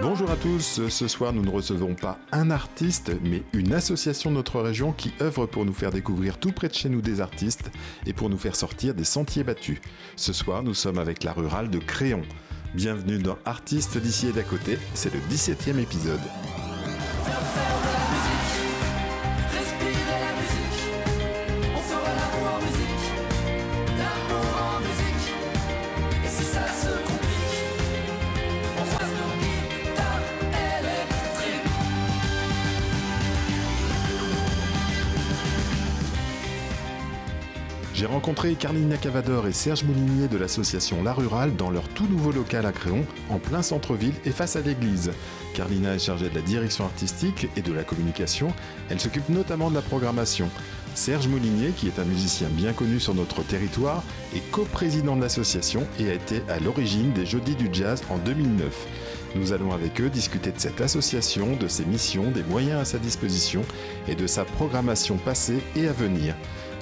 Bonjour à tous, ce soir nous ne recevons pas un artiste mais une association de notre région qui œuvre pour nous faire découvrir tout près de chez nous des artistes et pour nous faire sortir des sentiers battus. Ce soir nous sommes avec la rurale de Créon. Bienvenue dans Artistes d'ici et d'à côté, c'est le 17e épisode. Rencontré Carlina Cavador et Serge Moulinier de l'association La Rurale dans leur tout nouveau local à Créon, en plein centre-ville et face à l'église. Carlina est chargée de la direction artistique et de la communication. Elle s'occupe notamment de la programmation. Serge Moulinier, qui est un musicien bien connu sur notre territoire, est coprésident de l'association et a été à l'origine des Jeudis du Jazz en 2009. Nous allons avec eux discuter de cette association, de ses missions, des moyens à sa disposition et de sa programmation passée et à venir.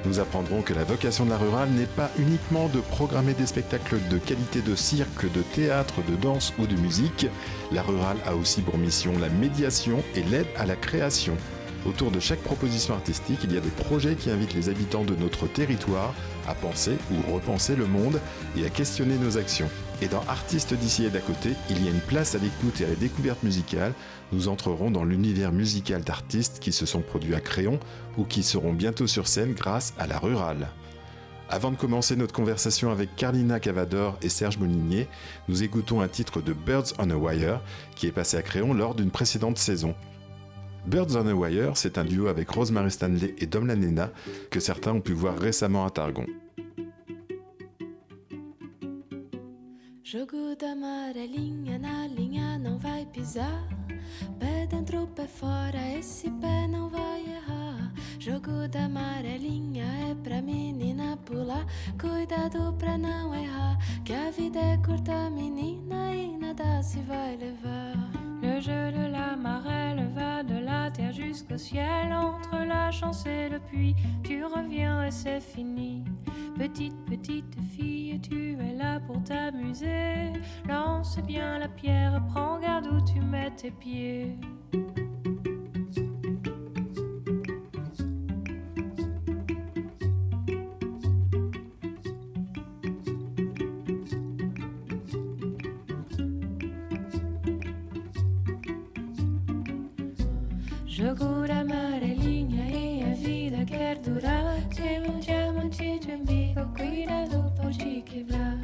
Nous apprendrons que la vocation de la rurale n'est pas uniquement de programmer des spectacles de qualité de cirque, de théâtre, de danse ou de musique. La rurale a aussi pour mission la médiation et l'aide à la création. Autour de chaque proposition artistique, il y a des projets qui invitent les habitants de notre territoire à penser ou repenser le monde et à questionner nos actions. Et dans Artistes d'ici et d'à côté, il y a une place à l'écoute et à la découverte musicale. Nous entrerons dans l'univers musical d'artistes qui se sont produits à Créon ou qui seront bientôt sur scène grâce à la rurale. Avant de commencer notre conversation avec Carlina Cavador et Serge Molinier, nous écoutons un titre de Birds on a Wire qui est passé à Créon lors d'une précédente saison. Birds on a Wire, c'est un duo avec Rosemary Stanley et Dom Lanena que certains ont pu voir récemment à Targon. Jogo da amarelinha na linha não vai pisar. Pé dentro, pé fora, esse pé não vai errar. Jogo da amarelinha é pra menina pular. Cuidado pra não errar, que a vida é curta, e. Le jeu de la marelle va de la terre jusqu'au ciel, entre la chance et le puits, tu reviens et c'est fini. Petite, petite fille, tu es là pour t'amuser. Lance bien la pierre, prends garde où tu mets tes pieds. Jogo da amarelinha e a vida quer durar. Tem um diamante de umbigo, cuidado por te quebrar.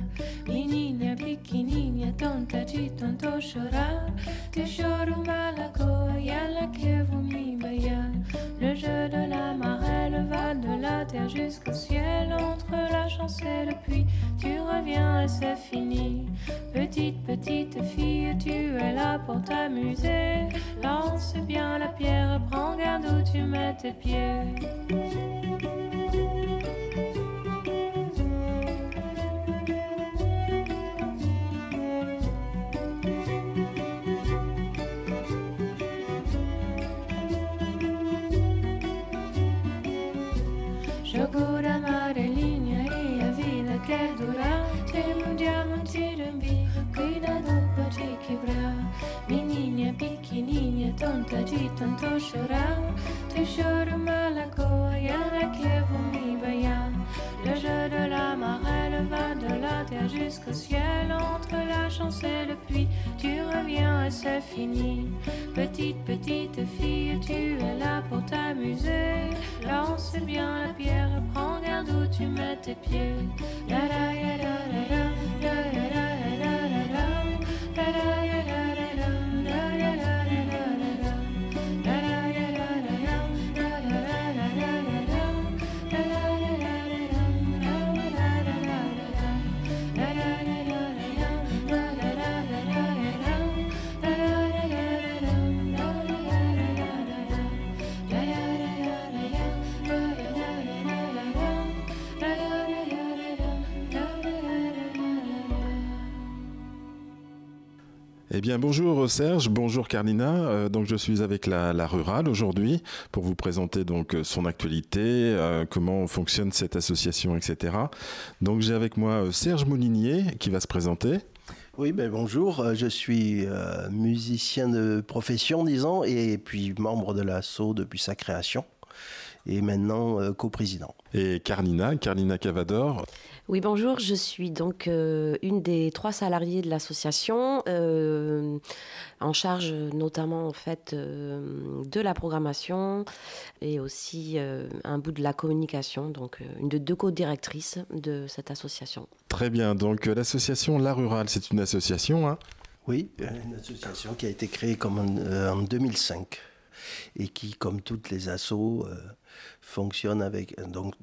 Menina pequenininha, tonta de tanto chorar. Te choro uma lagoa e ela que vou me banhar. Le jeu de la de la terre jusqu'au ciel. Entre la chance et le puits, tu reviens et c'est fini. Petite, petite fille, tu es là pour t'amuser. Lance bien la pierre, prends garde où tu mets tes pieds. Pequenininha, tonta de tanto chorar. Tu choro uma lagoa e ela que vou me banhar. Le jeu de la marelle va de la terre jusqu'au ciel. Entre la chance et le puits, tu reviens et c'est fini. Petite, petite fille, tu es là pour t'amuser. Lance bien la pierre, prends garde où tu mets tes pieds. La la la la, la bien bonjour Serge, bonjour Carlina. Euh, donc je suis avec la, la rurale aujourd'hui pour vous présenter donc euh, son actualité, euh, comment fonctionne cette association, etc. Donc j'ai avec moi euh, Serge Moulinier qui va se présenter. Oui, ben bonjour, euh, je suis euh, musicien de profession, disons, et puis membre de l'ASSO depuis sa création, et maintenant euh, coprésident. Et Carlina, Carlina Cavador Oui, bonjour, je suis donc une des trois salariés de l'association, en charge notamment en fait de la programmation et aussi un bout de la communication, donc une de deux co-directrices de cette association. Très bien. Donc euh, l'association La Rurale, c'est une association, hein? Oui, euh, une association qui a été créée comme en, 2005 euh, et qui, comme toutes les assos, fonctionne avec donc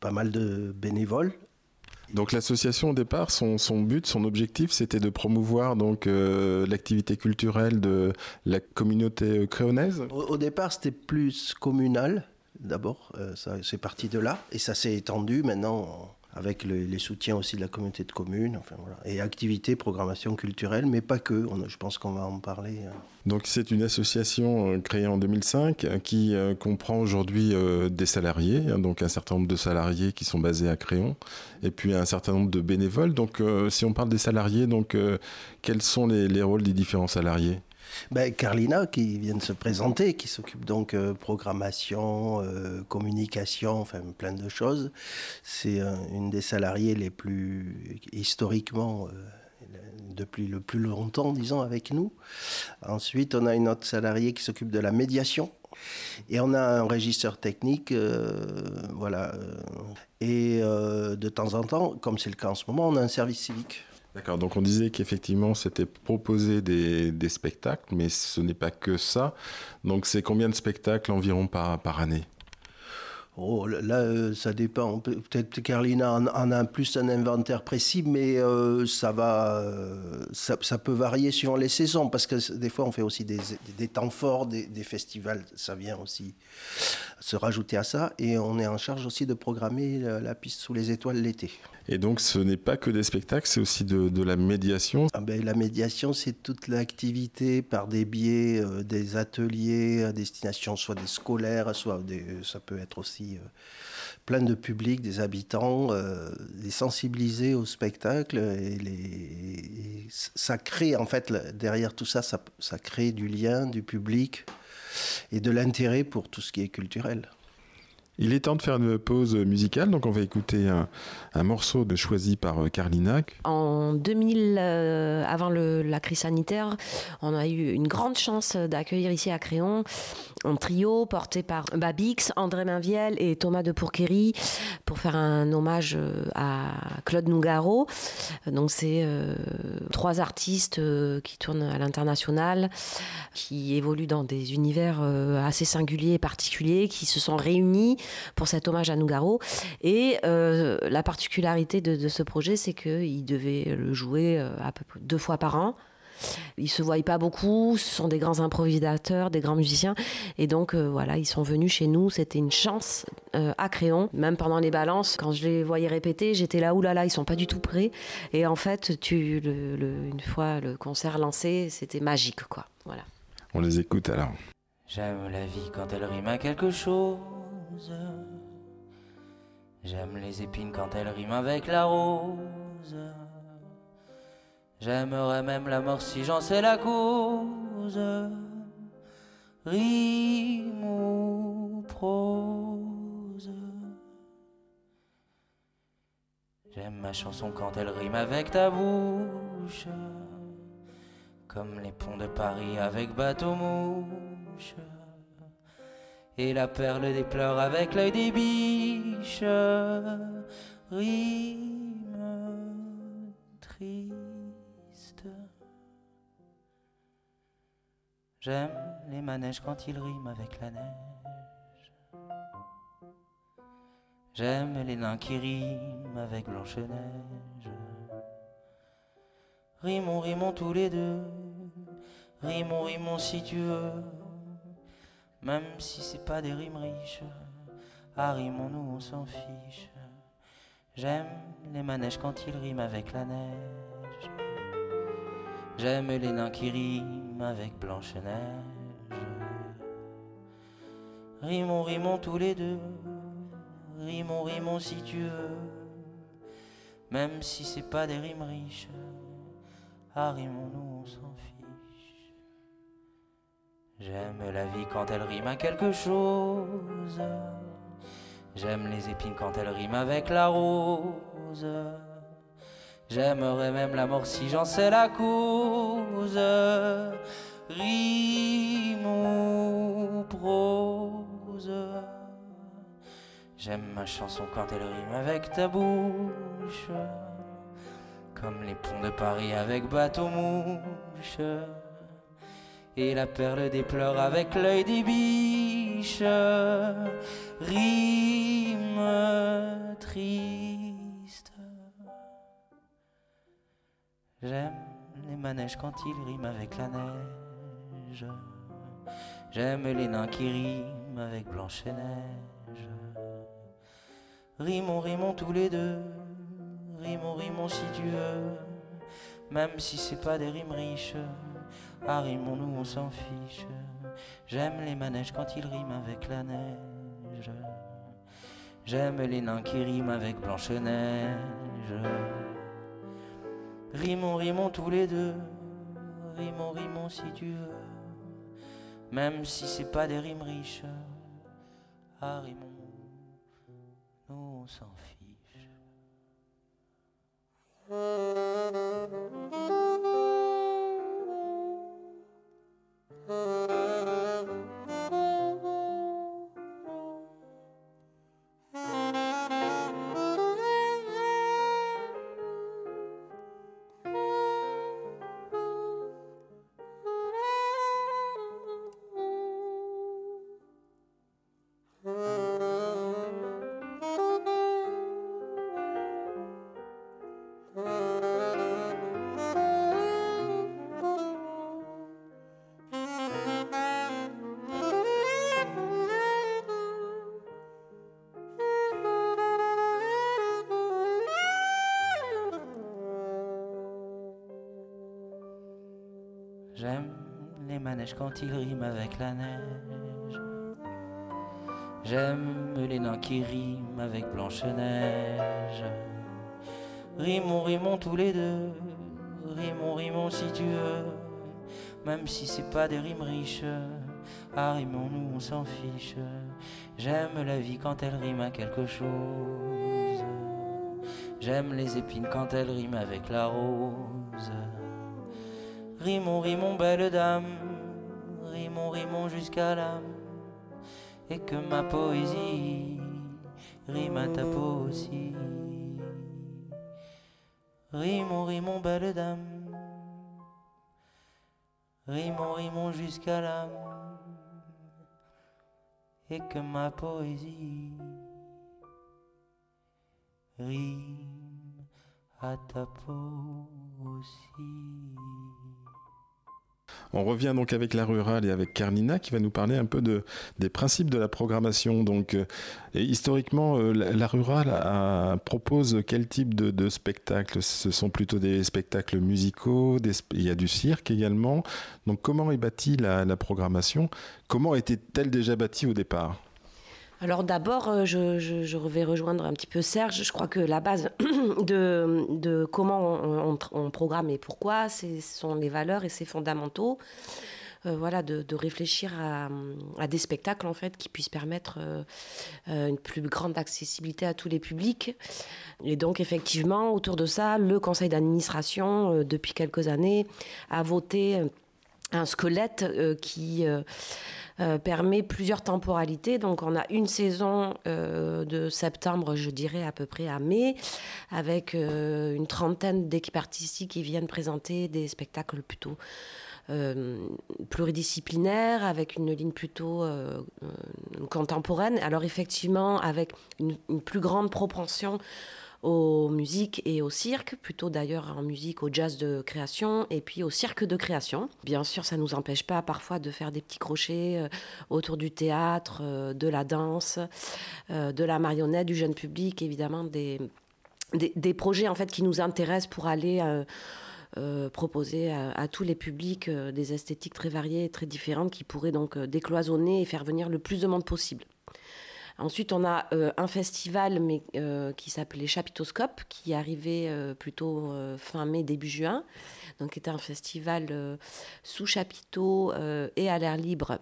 pas mal de bénévoles. Donc l'association au départ, son, son, but, son objectif, c'était de promouvoir donc l'activité culturelle de la communauté créonaise. Au, départ, c'était plus communal. D'abord, ça c'est parti de là et ça s'est étendu. Maintenant, avec les soutiens aussi de la communauté de communes, enfin, voilà. et activités, programmation culturelle, mais pas que, je pense qu'on va en parler. Hein. Donc c'est une association euh, créée en 2005 euh, qui euh, comprend aujourd'hui des salariés, hein, donc un certain nombre de salariés qui sont basés à Créon, et puis un certain nombre de bénévoles. Donc si on parle des salariés, donc quels sont les rôles des différents salariés? Ben, Carlina, qui vient de se présenter, qui s'occupe donc euh, programmation, euh, communication, enfin plein de choses. C'est euh, une des salariées les plus historiquement depuis le plus longtemps, disons, avec nous. Ensuite, on a une autre salariée qui s'occupe de la médiation. Et on a un régisseur technique, voilà. et de temps en temps, comme c'est le cas en ce moment, on a un service civique. D'accord, donc on disait qu'effectivement c'était proposer des, spectacles, mais ce n'est pas que ça. Donc c'est combien de spectacles environ par, année? Oh, là, euh, ça dépend. Peut-être que Carlina en, a plus un inventaire précis, mais euh, ça va, euh, ça, peut varier suivant les saisons, parce que des fois on fait aussi des, temps forts, des, festivals, ça vient aussi se rajouter à ça, et on est en charge aussi de programmer la piste sous les étoiles l'été. Et donc ce n'est pas que des spectacles, c'est aussi de, la médiation ah ben, La médiation, c'est toute l'activité par des biais, euh, des ateliers à destination soit des scolaires, soit des, ça peut être aussi euh, plein de publics, des habitants, euh, les sensibiliser au spectacle. Et, les, ça crée, en fait, derrière tout ça, ça, ça crée du lien, du public et de l'intérêt pour tout ce qui est culturel. Il est temps de faire une pause musicale, donc on va écouter un, morceau de, choisi par euh, Carlina. En 2000, euh, avant la crise sanitaire, on a eu une grande chance d'accueillir ici à Créon un trio porté par Babix, André Mainviel et Thomas de Pourquerie pour faire un hommage euh, à Claude Nougaro. Donc c'est trois artistes qui tournent à l'international, qui évoluent dans des univers assez singuliers et particuliers, qui se sont réunis pour cet hommage à Nougaro. Et euh, la particularité de, ce projet, c'est qu'il devait le jouer euh, à peu près deux fois par an. Ils se voient pas beaucoup, ce sont des grands improvisateurs, des grands musiciens, et donc euh, voilà, ils sont venus chez nous. C'était une chance à Créon, même pendant les balances, quand je les voyais répéter, j'étais là, oulala, ils sont pas du tout prêts. Et en fait, tu, une fois le concert lancé, c'était magique, quoi. Voilà. On les écoute alors. J'aime la vie quand elle rime à quelque chose. J'aime les épines quand elles riment avec la rose. J'aimerais même la mort si j'en sais la cause. Rime ou prose. J'aime ma chanson quand elle rime avec ta bouche. Comme les ponts de Paris avec bateau mouche et la perle des pleurs avec l'œil des biches. Rime triste. J'aime les manèges quand ils riment avec la neige. J'aime les nains qui riment avec Blanche-Neige. Rimons, rimons tous les deux. Rimons, rimons si tu veux. Même si c'est pas des rimes riches, arrimons-nous, on s'en fiche. J'aime les manèges quand ils riment avec la neige. J'aime les nains qui riment avec Blanche-Neige. Rimons, rimons tous les deux. Rimons, rimons si tu veux. Même si c'est pas des rimes riches, arrimons-nous, J'aime la vie quand elle rime à quelque chose. J'aime les épines quand elles riment avec la rose. J'aimerais même la mort si j'en sais la cause. Rime ou prose. J'aime ma chanson quand elle rime avec ta bouche. Comme les ponts de Paris avec bateau mouche. Et la perle des pleurs avec l'œil des biches. Rime triste. J'aime les manèges quand ils riment avec la neige. J'aime les nains qui riment avec Blanche et Neige. Rimons, rimons tous les deux. Rimons, rimons si tu veux. Même si c'est pas des rimes riches. Ah, rimons-nous, on s'en fiche. J'aime les manèges quand ils riment avec la neige. J'aime les nains qui riment avec Blanche-Neige. Rimons, rimons tous les deux. Rimons, rimons si tu veux. Même si c'est pas des rimes riches. Ah, rimons, nous on s'en fiche. Quand ils riment avec la neige. J'aime les nains qui riment avec Blanche-Neige. Rimons, rimons tous les deux. Rimons, rimons si tu veux. Même si c'est pas des rimes riches. Ah, rimons-nous, on s'en fiche. J'aime la vie quand elle rime à quelque chose. J'aime les épines quand elles riment avec la rose. Rimons, rimons, belle dame, jusqu'à l'âme, et que ma poésie rime à ta peau aussi. Rimons, rimons, belle dame, rimons, rimons jusqu'à l'âme, et que ma poésie rime à ta peau aussi. On revient donc avec la rurale et avec Carlina qui va nous parler un peu de, des principes de la programmation. Donc, euh, historiquement, euh, la, rurale propose quel type de, de spectacles? Ce sont plutôt des spectacles musicaux, il y a du cirque également. Donc comment est bâtie la programmation? Comment était-elle déjà bâtie au départ? Alors d'abord, je, je, vais rejoindre un petit peu Serge. Je crois que la base de, comment on, programme et pourquoi, ce sont les valeurs et ses fondamentaux. Euh, voilà, de, réfléchir à, des spectacles en fait qui puissent permettre euh, une plus grande accessibilité à tous les publics. Et donc effectivement, autour de ça, le conseil d'administration, euh, depuis quelques années, a voté un squelette qui euh, permet plusieurs temporalités. Donc on a une saison euh, de septembre, je dirais à peu près à mai, avec euh, une trentaine d'équipes artistiques qui viennent présenter des spectacles plutôt pluridisciplinaires, avec une ligne plutôt contemporaine. Alors effectivement, avec une plus grande propension aux musiques et au cirque, plutôt d'ailleurs en musique, au jazz de création et puis au cirque de création. Bien sûr, ça ne nous empêche pas parfois de faire des petits crochets euh, autour du théâtre, euh, de la danse, euh, de la marionnette, du jeune public, évidemment des, des, projets en fait qui nous intéressent pour aller proposer à, tous les publics des esthétiques très variées et très différentes qui pourraient donc décloisonner et faire venir le plus de monde possible. Ensuite, on a euh, un festival mais, euh, qui s'appelait Chapitoscope, qui arrivait euh, plutôt fin mai, début juin. Donc, c'était un festival sous chapiteau et à l'air libre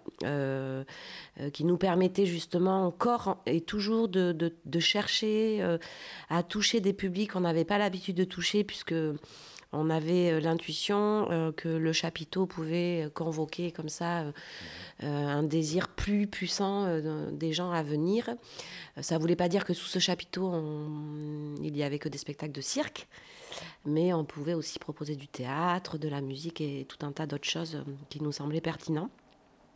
qui nous permettait justement encore et toujours de, de chercher à toucher des publics qu'on n'avait pas l'habitude de toucher, puisque on avait euh, l'intuition euh, que le chapiteau pouvait convoquer comme ça euh, un désir plus puissant des gens à venir. Ça ne voulait pas dire que sous ce chapiteau, il n'y avait que des spectacles de cirque, mais on pouvait aussi proposer du théâtre, de la musique et tout un tas d'autres choses qui nous semblaient pertinents.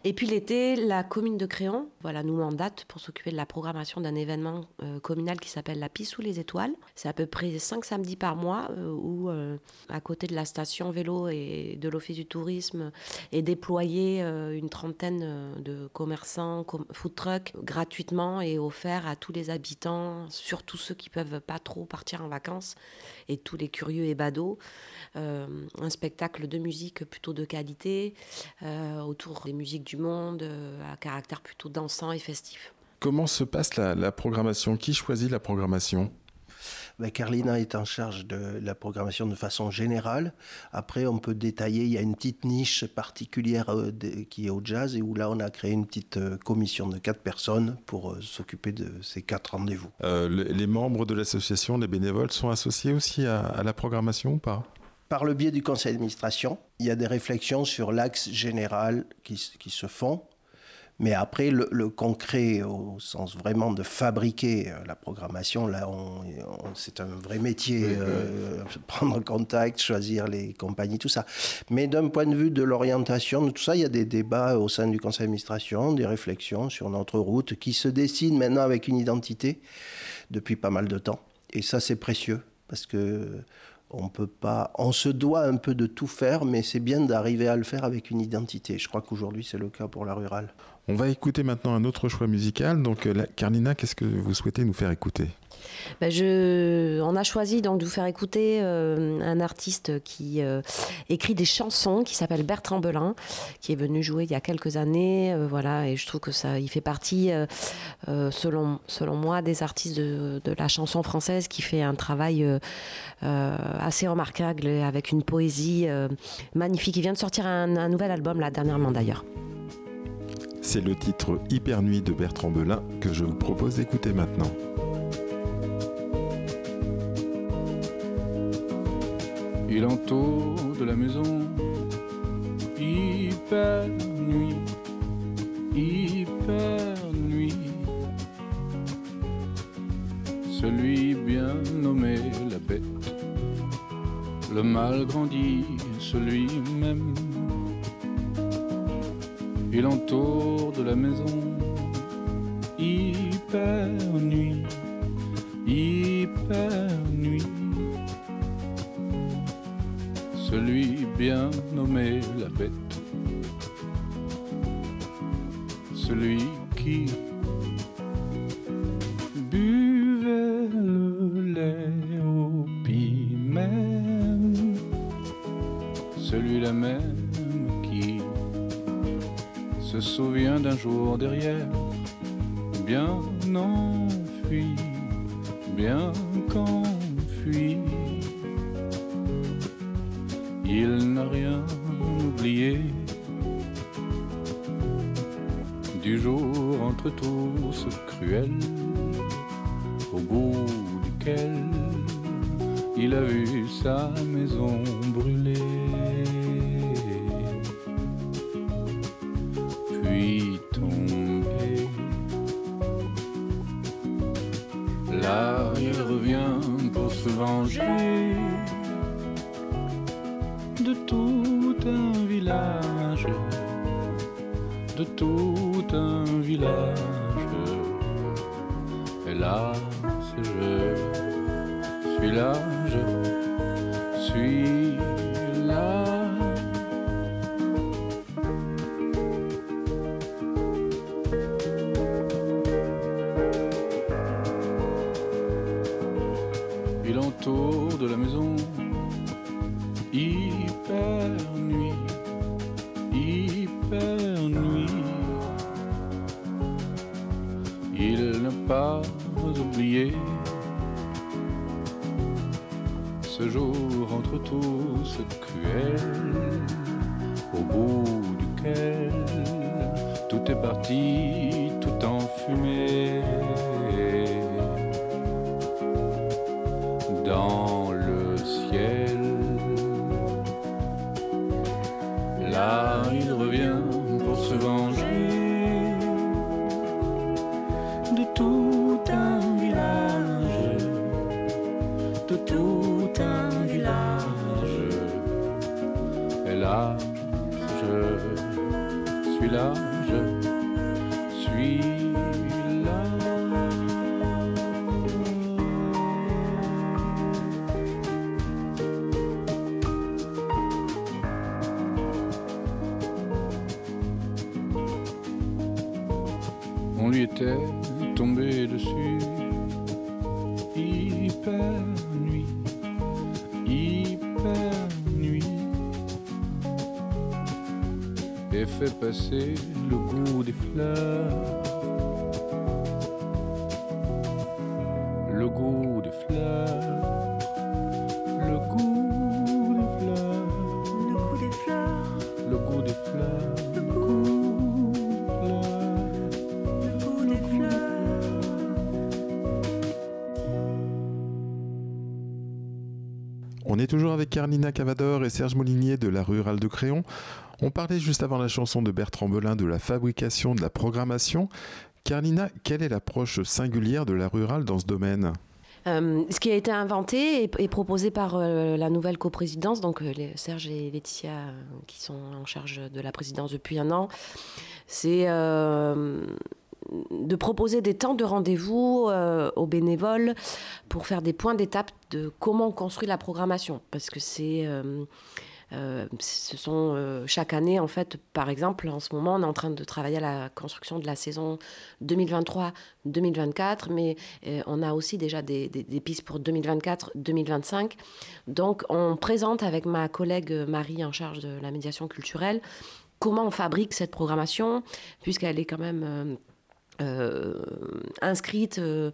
Et puis l'été, la commune de Créon voilà, nous mandate pour s'occuper de la programmation d'un événement euh, communal qui s'appelle La Pie sous les étoiles. C'est à peu près cinq samedis par mois euh, où, euh, à côté de la station vélo et de l'Office du tourisme, est déployée une trentaine de commerçants, food trucks, gratuitement et offert à tous les habitants, surtout ceux qui peuvent pas trop partir en vacances et tous les curieux et badauds. un spectacle de musique plutôt de qualité autour des musiques du monde euh, à caractère plutôt dansant et festif. Comment se passe la, programmation? Qui choisit la programmation? Ben, Carlina est en charge de la programmation de façon générale. Après, on peut détailler, il y a une petite niche particulière euh, qui est au jazz et où là, on a créé une petite euh, commission de quatre personnes pour s'occuper de ces quatre rendez-vous. les membres de l'association, les bénévoles, sont associés aussi à la programmation ou pas? Par le biais du conseil d'administration, il y a des réflexions sur l'axe général qui, se font. Mais après, le, concret, au sens vraiment de fabriquer euh, la programmation, là, c'est un vrai métier. Euh, prendre contact, choisir les compagnies, tout ça. Mais d'un point de vue de l'orientation, de tout ça, il y a des débats au sein du conseil d'administration, des réflexions sur notre route qui se dessinent maintenant avec une identité depuis pas mal de temps. Et ça, c'est précieux parce que on peut pas, on se doit un peu de tout faire, mais c'est bien d'arriver à le faire avec une identité. Je crois qu'aujourd'hui c'est le cas pour la rurale. On va écouter maintenant un autre choix musical. Donc, euh, Carlina, qu'est-ce que vous souhaitez nous faire écouter? Je, on a choisi donc de vous faire écouter euh, un artiste qui euh, écrit des chansons, qui s'appelle Bertrand Belin, qui est venu jouer il y a quelques années, voilà, et je trouve que ça, il fait partie, selon selon moi, des artistes de, de, la chanson française qui fait un travail assez remarquable avec une poésie magnifique. Il vient de sortir un, un nouvel album là dernièrement d'ailleurs. C'est le titre Hyper Nuit de Bertrand Belin que je vous propose d'écouter maintenant. Il entoure de la maison hyper nuit, hyper nuit. Celui bien nommé la bête, le mal grandit, celui même il entoure de la maison. Hyper nuit, hyper nuit. Celui bien nommé la bête. Celui qui buvait le lait au même. Celui-là même se souvient d'un jour derrière, bien enfui, bien passer le goût des fleurs, le goût des fleurs, le goût des fleurs, Le goût des fleurs, le goût des fleurs, le goût des fleurs. le goût des fleurs. On est toujours avec Carlina Cavador et Serge Molinier de la Rurale de Créon. On parlait juste avant la chanson de Bertrand Belin de la fabrication, de la programmation. Carlina, quelle est l'approche singulière de la Rurale dans ce domaine? Euh, ce qui a été inventé et, proposé par euh, la nouvelle coprésidence, donc euh, Serge et Laetitia qui sont en charge de la présidence depuis un an, c'est de proposer des temps de rendez-vous aux bénévoles pour faire des points d'étape de comment on construit la programmation. Parce que c'est... euh, ce sont euh, chaque année, en fait, par exemple, en ce moment, on est en train de travailler à la construction de la saison 2023-2024, mais euh, on a aussi déjà des pistes pour 2024-2025. Donc, on présente avec ma collègue Marie en charge de la médiation culturelle comment on fabrique cette programmation, puisqu'elle est quand même... euh, inscrite euh,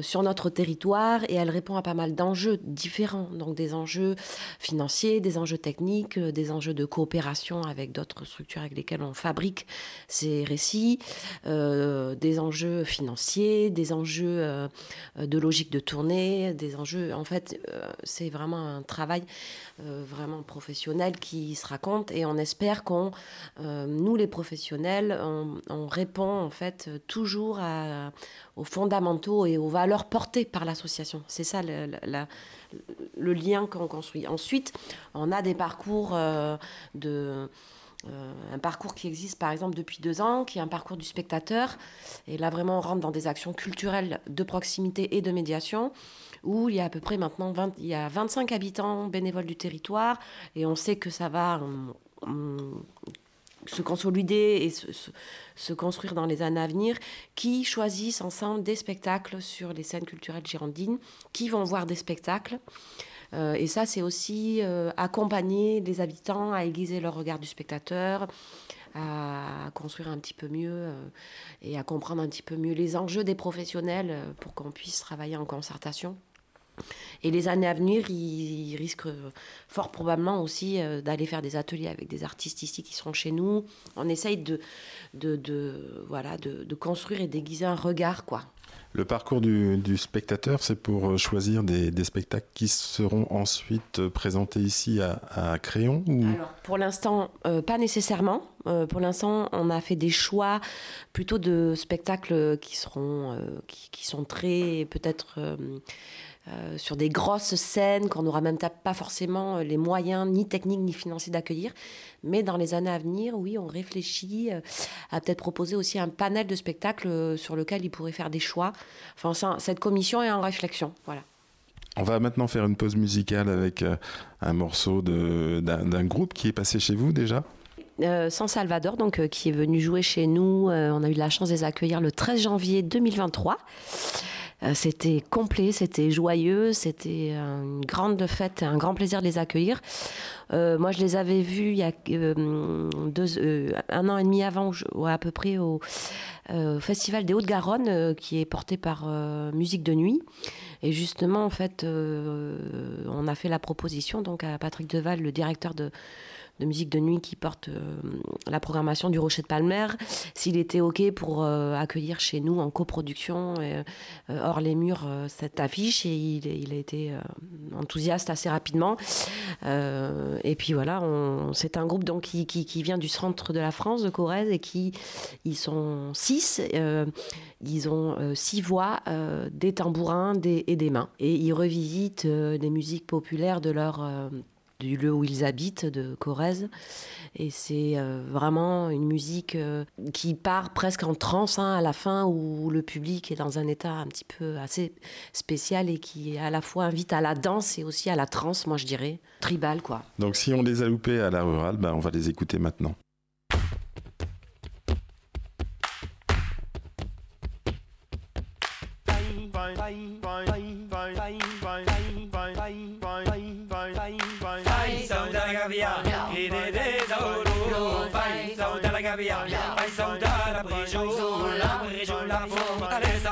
sur notre territoire et elle répond à pas mal d'enjeux différents, donc des enjeux financiers, des enjeux techniques, euh, des enjeux de coopération avec d'autres structures avec lesquelles on fabrique ces récits, des enjeux financiers, des enjeux de logique de tournée, des enjeux. En fait, c'est vraiment un travail vraiment professionnel qui se raconte et on espère qu'on, nous les professionnels, on, on répond en fait toujours aux fondamentaux et aux valeurs portées par l'association. C'est ça le, lien qu'on construit. Ensuite, on a des parcours euh, de euh, un parcours qui existe par exemple depuis deux ans, qui est un parcours du spectateur. Et là vraiment on rentre dans des actions culturelles de proximité et de médiation, où il y a à peu près maintenant 20, il y a 25 habitants bénévoles du territoire, et on sait que ça va se consolider et se, se- construire dans les années à venir, qui choisissent ensemble des spectacles sur les scènes culturelles girondines, qui vont voir des spectacles. Euh, et ça, c'est aussi euh, accompagner les habitants à aiguiser leur regard du spectateur, à construire un petit peu mieux euh, et à comprendre un petit peu mieux les enjeux des professionnels pour qu'on puisse travailler en concertation. Et les années à venir, ils, risquent fort probablement aussi euh, d'aller faire des ateliers avec des artistes ici qui seront chez nous. On essaye de, de, de- voilà, de, de construire et d'aiguiser un regard, quoi. Le parcours du, du spectateur, c'est pour euh, choisir des, des spectacles qui seront ensuite euh, présentés ici à, à Créon ou... Alors, pour l'instant, euh, pas nécessairement. Euh, pour l'instant, on a fait des choix plutôt de spectacles qui seront, euh, qui, qui sont très peut-être euh, euh, sur des grosses scènes qu'on n'aura même pas forcément les moyens ni techniques ni financiers d'accueillir. Mais dans les années à venir, oui, on réfléchit euh, à peut-être proposer aussi un panel de spectacles euh, sur lequel ils pourraient faire des choix. Enfin, ça, cette commission est en réflexion. Voilà. On va maintenant faire une pause musicale avec euh, un morceau d'un groupe qui est passé chez vous déjà? Euh, San Salvador, donc, euh, qui est venu jouer chez nous. Euh, on a eu la chance de les accueillir le 13 janvier 2023. c'était complet, c'était joyeux, c'était une grande fête, un grand plaisir de les accueillir. moi, je les avais vus il y a un an et demi avant, à peu près, au, Festival des Hauts-de-Garonne, qui est porté par Musique de Nuit. Et justement, en fait, on a fait la proposition donc à Patrick Deval, le directeur de de musique de nuit qui porte euh, la programmation du Rocher de Palmer, s'il était OK pour euh, accueillir chez nous en coproduction euh, hors les murs cette affiche et il, a été enthousiaste assez rapidement. et puis voilà, c'est un groupe donc qui, vient du centre de la France, de Corrèze, et qui ils sont six. ils ont six voix, des tambourins et des mains. Et ils revisitent des musiques populaires de leur du lieu où ils habitent, de Corrèze. Et c'est euh, vraiment une musique euh, qui part presque en transe hein, à la fin, où le public est dans un état un petit peu assez spécial et qui à la fois invite à la danse et aussi à la transe, moi je dirais, tribal quoi. Donc si on les a loupés à la rurale, ben on va les écouter maintenant.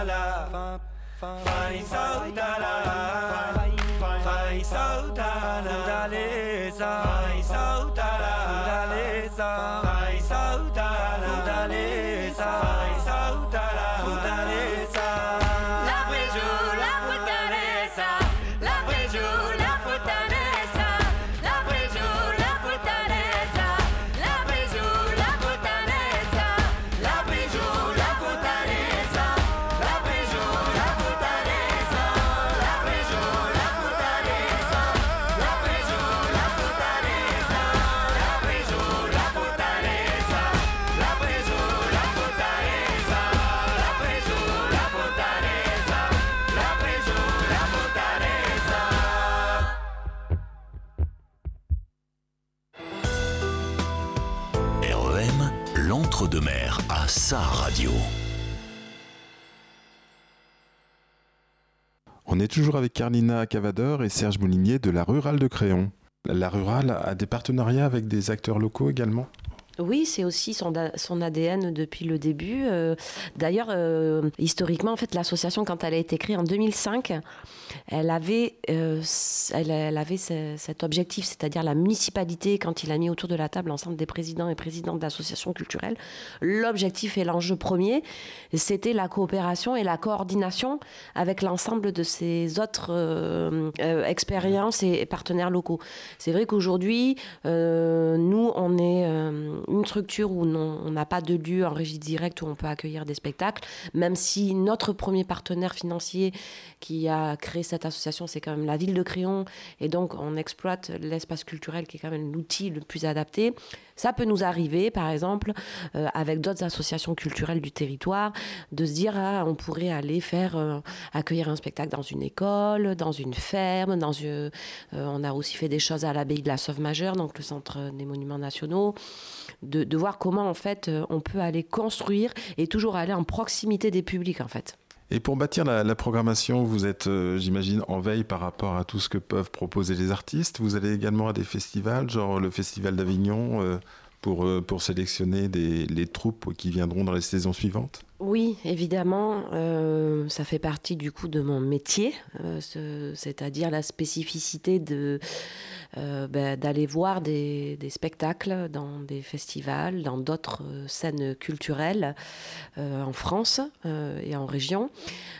Taala Faisal Taala Faisal On est toujours avec Carlina Cavadeur et Serge Moulinier de la Rurale de Créon. La Rurale a des partenariats avec des acteurs locaux également? Oui, c'est aussi son, ADN depuis le début. Euh, d'ailleurs, euh, historiquement, en fait, l'association, quand elle a été créée en 2005, elle avait, euh, elle, cet objectif, c'est-à-dire la municipalité, quand il a mis autour de la table l'ensemble des présidents et présidentes d'associations culturelles, l'objectif et l'enjeu premier, c'était la coopération et la coordination avec l'ensemble de ces autres expériences et partenaires locaux. C'est vrai qu'aujourd'hui, nous, on est une structure où on n'a pas de lieu en régie directe où on peut accueillir des spectacles, même si notre premier partenaire financier qui a créé cette association, c'est quand même la ville de Créon, et donc on exploite l'espace culturel qui est quand même l'outil le plus adapté. Ça peut nous arriver, par exemple, euh, avec d'autres associations culturelles du territoire, de se dire ah, on pourrait aller faire euh, accueillir un spectacle dans une école, dans une ferme, dans une, euh, on a aussi fait des choses à l'abbaye de la Sauve Majeure, donc le centre des monuments nationaux, de, de voir comment en fait on peut aller construire et toujours aller en proximité des publics en fait. Et pour bâtir la, programmation, vous êtes, euh, j'imagine, en veille par rapport à tout ce que peuvent proposer les artistes. Vous allez également à des festivals, genre le Festival d'Avignon, euh, pour, euh, pour sélectionner des, les troupes qui viendront dans les saisons suivantes? Oui, évidemment, euh, ça fait partie du coup de mon métier, euh, c'est-à-dire la spécificité de euh, ben, d'aller voir des, spectacles dans des festivals, dans d'autres scènes culturelles en France et en région,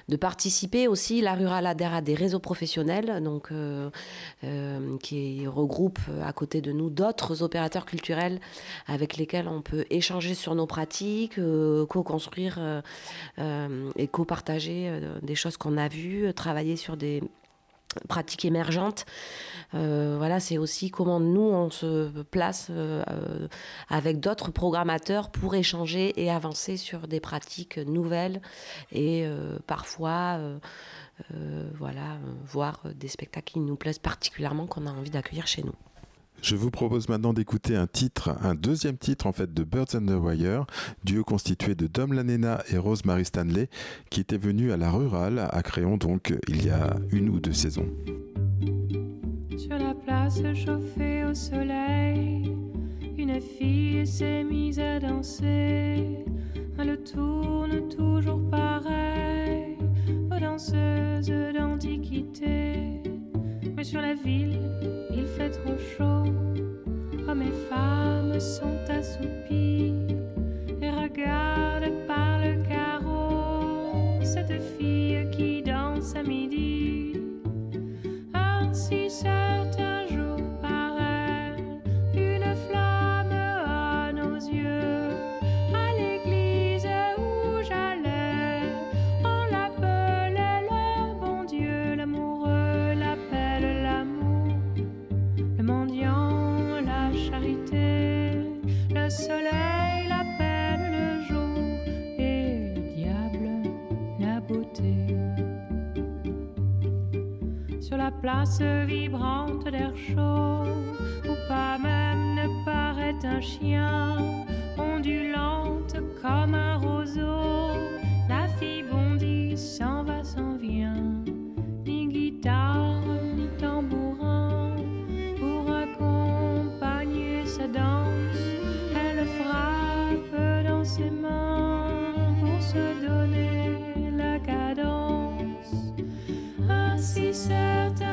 de participer aussi. La Rurale adhère à des réseaux professionnels, donc qui regroupent à côté de nous d'autres opérateurs culturels avec lesquels on peut échanger sur nos pratiques, co-construire euh, euh, et co-partager euh, des choses qu'on a vues, travailler sur des pratiques émergentes. voilà, c'est aussi comment nous, on se place avec d'autres programmateurs pour échanger et avancer sur des pratiques nouvelles et parfois, voilà, voir des spectacles qui nous plaisent particulièrement, qu'on a envie d'accueillir chez nous. Je vous propose maintenant d'écouter un titre, un deuxième titre en fait de Birds and the Wire, duo constitué de Dom Lanena et Rosemary Stanley, qui était venu à la rurale à Créon donc il y a une ou deux saisons. Sur la place chauffée au soleil, une fille s'est mise à danser. Elle tourne toujours pareil, aux danseuses d'antiquité. Sur la ville, il fait trop chaud. Hommes et femmes sont assoupis et regardent par le carreau cette fille qui danse à midi. Ainsi vibrante d'air chaud, où pas même ne paraît un chien, ondulante comme un roseau, la fille bondit, s'en va, s'en vient, ni guitare, ni tambourin, pour accompagner sa danse, elle frappe dans ses mains pour se donner la cadence. Ainsi certains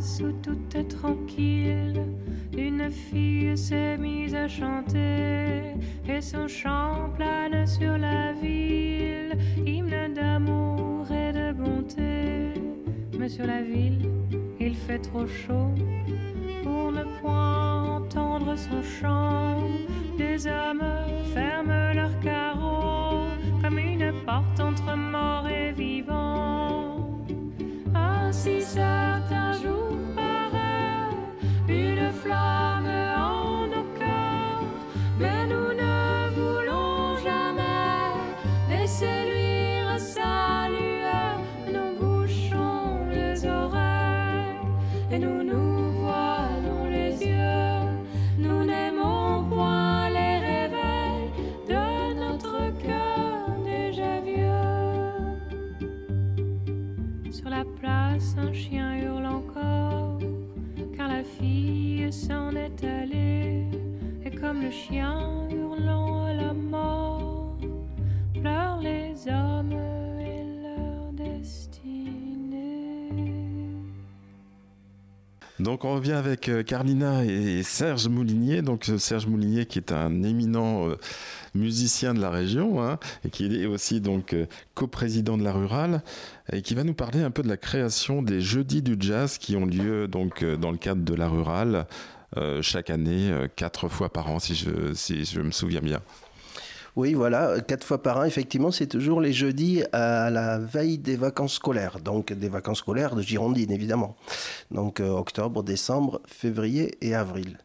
Place où tout est tranquille, une fille s'est mise à chanter et son chant plane sur la ville, hymne d'amour et de bonté. Mais sur la ville, il fait trop chaud Donc on revient avec euh, Carlina et Serge Moulinier. Donc euh, Serge Moulinier qui est un éminent euh, musicien de la région hein, et qui est aussi donc coprésident de la rurale et qui va nous parler un peu de la création des jeudis du jazz qui ont lieu donc dans le cadre de la rurale chaque année quatre fois par an si je me souviens bien. Oui, voilà, quatre fois par an, effectivement, c'est toujours les jeudis à la veille des vacances scolaires, donc des vacances scolaires de Girondine, évidemment. Donc euh, octobre, décembre, février et avril.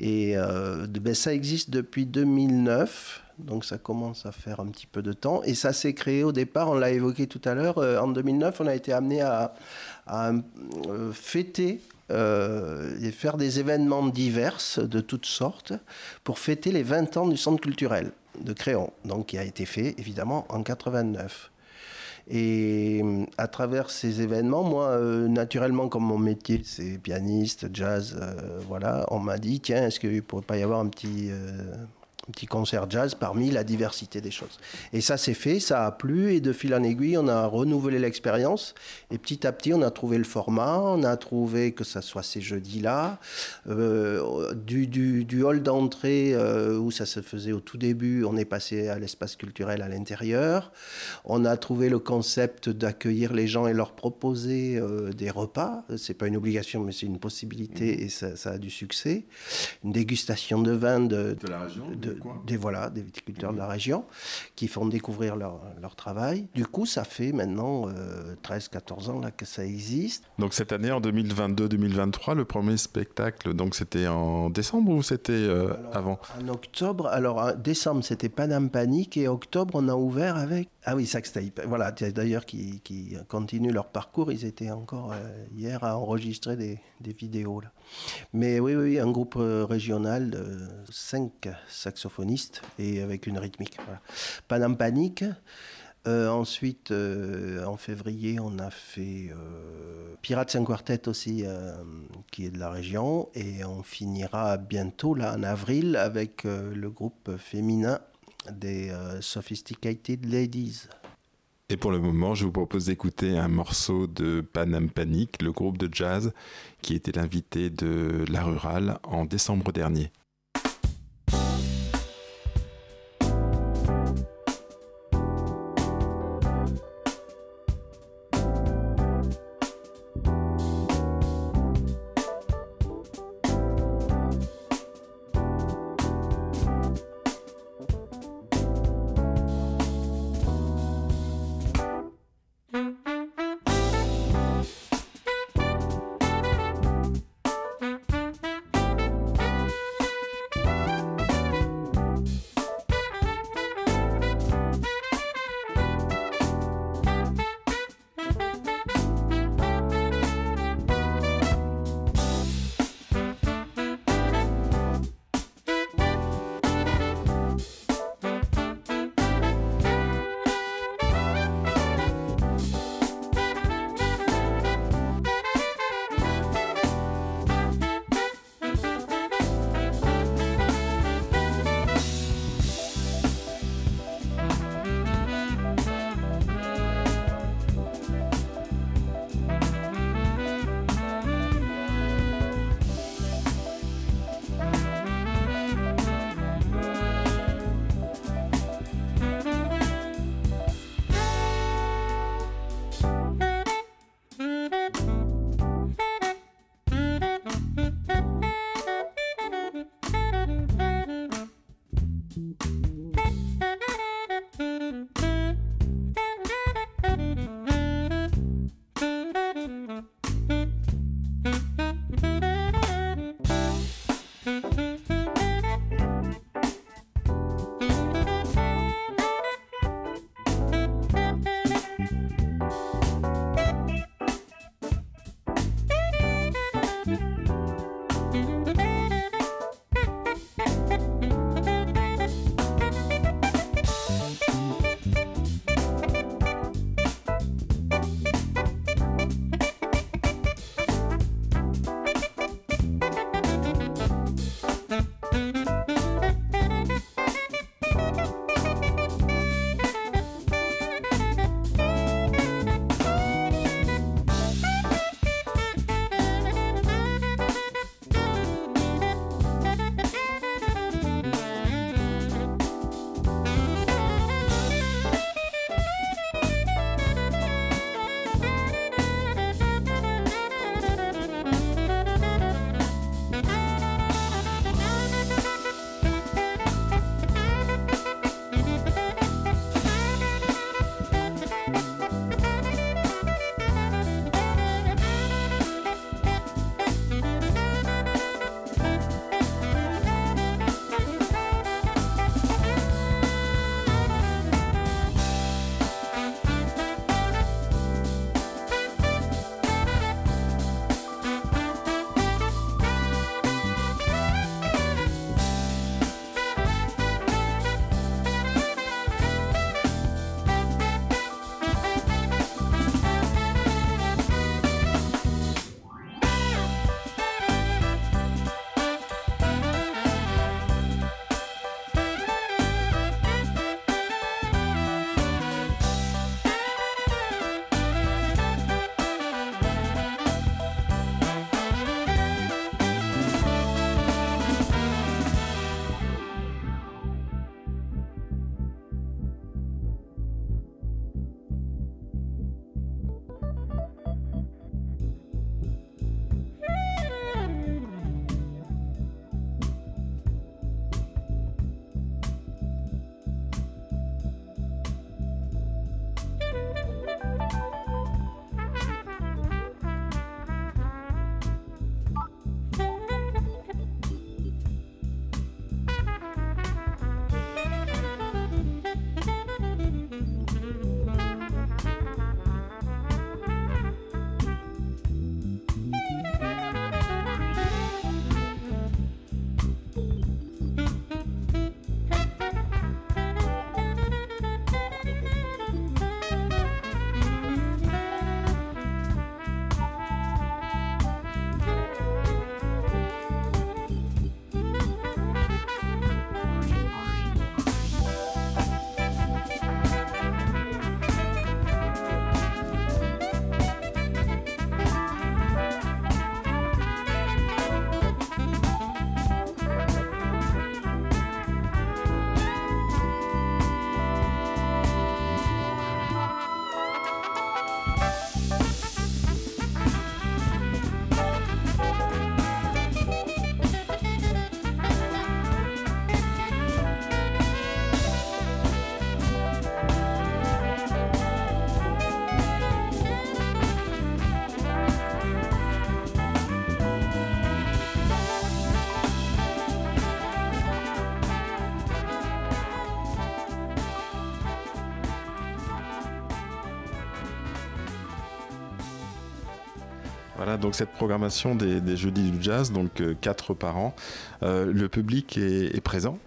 Et euh, ben, ça existe depuis 2009, donc ça commence à faire un petit peu de temps. Et ça s'est créé au départ, on l'a évoqué tout à l'heure, euh, en 2009, on a été amené à, euh, fêter euh, et faire des événements divers de toutes sortes pour fêter les 20 ans du centre culturel de Créon, donc qui a été fait évidemment en 89. Et à travers ces événements, moi, euh, naturellement, comme mon métier, c'est pianiste, jazz, euh, voilà, on m'a dit, tiens, est-ce qu'il ne pourrait pas y avoir un petit, euh, un petit concert jazz parmi la diversité des choses Et ça s'est fait, ça a plu, et de fil en aiguille, on a renouvelé l'expérience, et petit à petit, on a trouvé le format, on a trouvé que ça soit ces jeudis-là, euh, du, du, du hall d'entrée euh, où ça se faisait au tout début, on est passé à l'espace culturel à l'intérieur. On a trouvé le concept d'accueillir les gens et leur proposer euh, des repas. C'est pas une obligation, mais c'est une possibilité et ça, ça a du succès. Une dégustation de vin de, De la région, de-. Des voilà des viticulteurs de la région qui font découvrir leur, leur travail. Du coup, ça fait maintenant 13-14 ans là que ça existe. Donc cette année en 2022-2023 le premier spectacle donc c'était en décembre ou c'était euh, avant? En octobre, alors en décembre c'était Panam Panic et octobre on a ouvert avec ah oui Sax Tape. Voilà, d'ailleurs qui, qui continuent leur parcours. Ils étaient encore euh, hier à enregistrer des, des vidéos là. Mais oui oui un groupe euh, régional de cinq saxophonistes et avec une rythmique. Voilà. Panam Panic. Euh, ensuite, euh, en février, on a fait Pirates and Quartet aussi, qui est de la région. Et on finira bientôt, là, en avril, avec le groupe féminin des Sophisticated Ladies. Et pour le moment, je vous propose d'écouter un morceau de Panam Panic, le groupe de jazz qui était l'invité de La Rurale en décembre dernier. Donc cette programmation des, jeudis du jazz, donc euh, quatre par an, euh, le public est, présent?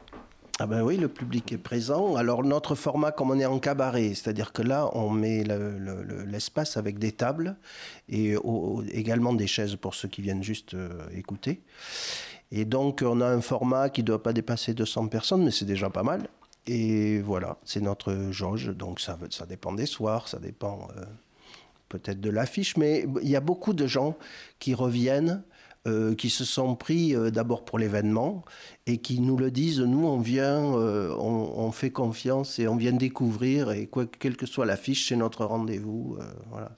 Ah ben oui, le public est présent. Alors notre format, comme on est en cabaret, c'est-à-dire que là, on met l'espace avec des tables et également des chaises pour ceux qui viennent juste euh, écouter. Et donc on a un format qui ne doit pas dépasser 200 personnes, mais c'est déjà pas mal. Et voilà, c'est notre jauge. Donc ça, ça dépend des soirs, ça dépend peut-être de l'affiche, mais il y a beaucoup de gens qui reviennent, euh, qui se sont pris euh, d'abord pour l'événement et qui nous le disent, nous on vient, euh, on, fait confiance et on vient découvrir et quoi, quelle que soit l'affiche, c'est notre rendez-vous. voilà,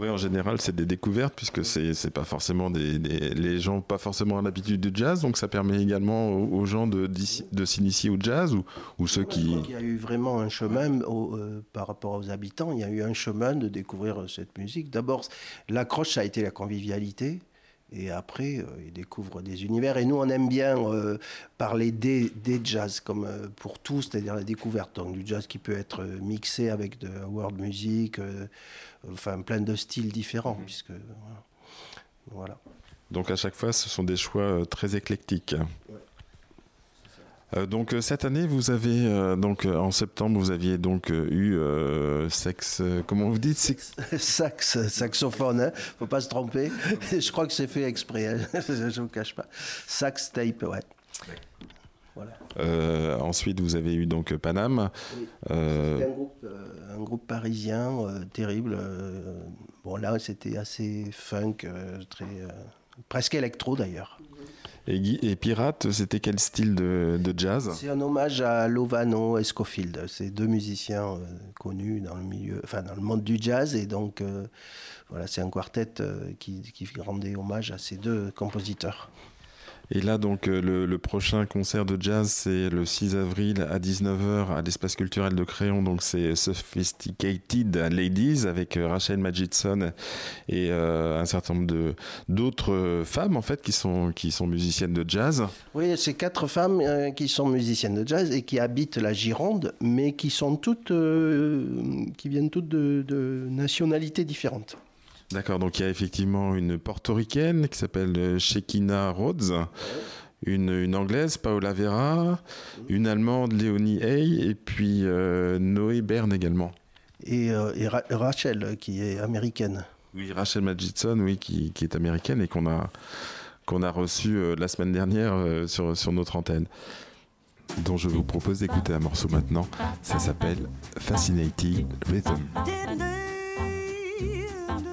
Oui, en général, c'est des découvertes puisque c'est pas forcément des, des- les gens pas forcément l'habitude du jazz, donc ça permet également aux, aux gens de, de s'initier au jazz ou, ou ceux qui. Il y a eu vraiment un chemin au- euh, par rapport aux habitants. Il y a eu un chemin de découvrir cette musique. D'abord, l'accroche, ça a été la convivialité. Et après, euh, ils découvrent des univers. Et nous, on aime bien euh, parler des, des jazz, comme euh, pour tout, c'est-à-dire la découverte. Donc, du jazz qui peut être mixé avec de la world music, euh, enfin plein de styles différents. Puisque, voilà. voilà. Donc à chaque fois, ce sont des choix très éclectiques. Donc euh, cette année, vous avez euh, donc euh, en septembre, vous aviez donc euh, eu euh, sexe. euh, comment vous dites sex- Sax, saxophone, hein, faut pas se tromper. Je crois que c'est fait exprès, hein, je ne vous cache pas. Sax tape, ouais. Voilà. euh, Ensuite, vous avez eu donc euh, Paname. Oui. Euh, un groupe, euh, un groupe parisien euh, terrible. euh, bon, là, c'était assez funk, euh, très, euh, presque électro d'ailleurs. Et, Pirate, c'était quel style de, de jazz? C'est un hommage à Lovano et Scofield. C'est deux musiciens euh, connus dans le milieu, enfin dans le monde du jazz, et donc euh, voilà, c'est un quartet euh, qui, qui rendait hommage à ces deux compositeurs. Et là, donc, euh, le, prochain concert de jazz, c'est le 6 avril à 19h à l'espace culturel de Créon. Donc, c'est Sophisticated Ladies avec euh, Rachel Magidson et euh, un certain nombre d'autres femmes, en fait, qui sont, qui sont musiciennes de jazz. Oui, c'est quatre femmes qui sont musiciennes de jazz et qui habitent la Gironde, mais qui sont toutes, qui viennent toutes de, de nationalités différentes. D'accord, donc il y a effectivement une portoricaine qui s'appelle euh, Shekina Rhodes, une, une anglaise, Paola Vera, une allemande, Léonie Hay, et puis euh, Noé Bern également. Et, euh, et Ra- Rachel, qui est américaine. Oui, Rachel Magidson, oui, qui, qui est américaine et qu'on a, qu'on a reçue euh, la semaine dernière euh, sur, sur notre antenne. Dont je vous propose d'écouter un morceau maintenant. Ça s'appelle Fascinating Rhythm.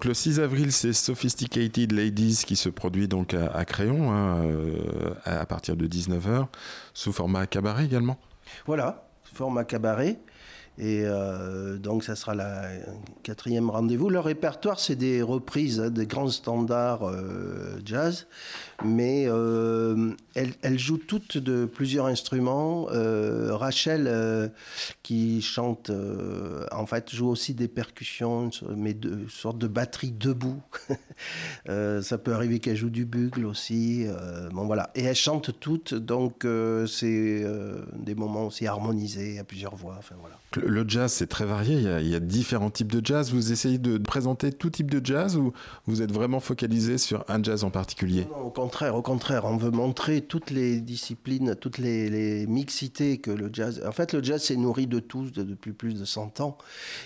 Donc le 6 avril, c'est Sophisticated Ladies qui se produit donc à, Créon hein, à partir de 19h, sous format cabaret également. Voilà, format cabaret. Et euh, donc, ça sera la quatrième rendez-vous. Leur répertoire, c'est des reprises hein, de grands standards euh, jazz, mais euh, elles, jouent toutes de plusieurs instruments. Rachel, qui chante, en fait, joue aussi des percussions, mais de sorte de batterie debout. ça peut arriver qu'elle joue du bugle aussi. bon, voilà. Et elles chantent toutes, donc c'est des moments aussi harmonisés à plusieurs voix. Enfin, voilà. Le jazz, c'est très varié. Il y, a, différents types de jazz. Vous essayez de présenter tout type de jazz ou vous êtes vraiment focalisé sur un jazz en particulier? Au contraire, au contraire. On veut montrer toutes les disciplines, toutes les, mixités que le jazz. En fait, le jazz s'est nourri de tous depuis plus de 100 ans.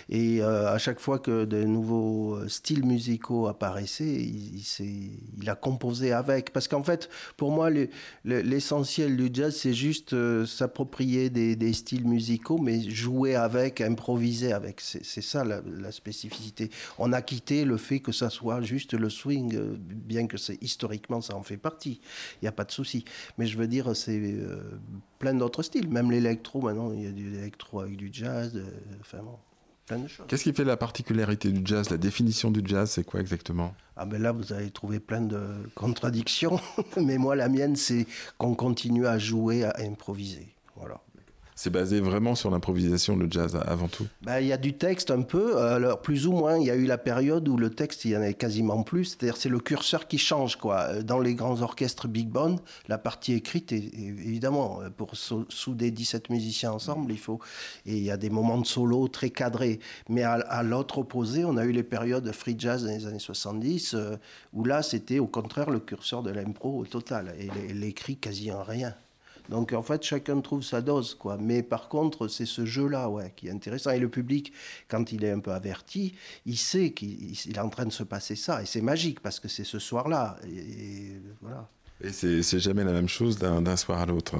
Et euh, à chaque fois que de nouveaux euh, styles musicaux apparaissaient, il, il a composé avec. Parce qu'en fait, pour moi, l'essentiel du jazz, c'est juste euh, s'approprier des, des styles musicaux, mais jouer avec, improviser avec. C'est ça la, spécificité. On a quitté le fait que ça soit juste le swing, euh, bien que c'est historiquement ça en fait partie. Il n'y a pas de souci. Mais je veux dire, c'est euh, plein d'autres styles. Même l'électro, maintenant, il y a du électro avec du jazz. Euh, enfin bon. Plein de choses. Qu'est-ce qui fait la particularité du jazz La définition du jazz, c'est quoi exactement? Ah ben là, vous avez trouvé plein de contradictions, mais moi, la mienne, c'est qu'on continue à jouer, à improviser. Voilà. C'est basé vraiment sur l'improvisation, le jazz avant tout bah, Il y a du texte un peu, alors plus ou moins. Il y a eu la période où le texte, il y en avait quasiment plus. C'est-à-dire c'est le curseur qui change. Quoi. Dans les grands orchestres big band, la partie écrite, est, évidemment, pour souder 17 musiciens ensemble, il faut... Et il y a des moments de solo très cadrés. Mais à, l'autre opposé, on a eu les périodes free jazz dans les années 70, euh, où là, c'était au contraire le curseur de l'impro au total. Et l'écrit quasi en rien. Donc en fait, chacun trouve sa dose, quoi. Mais par contre, c'est ce jeu-là, qui est intéressant. Et le public, quand il est un peu averti, il sait qu'il est en train de se passer ça. Et c'est magique parce que c'est ce soir-là. Et, voilà. Et c'est jamais la même chose d'un soir à l'autre.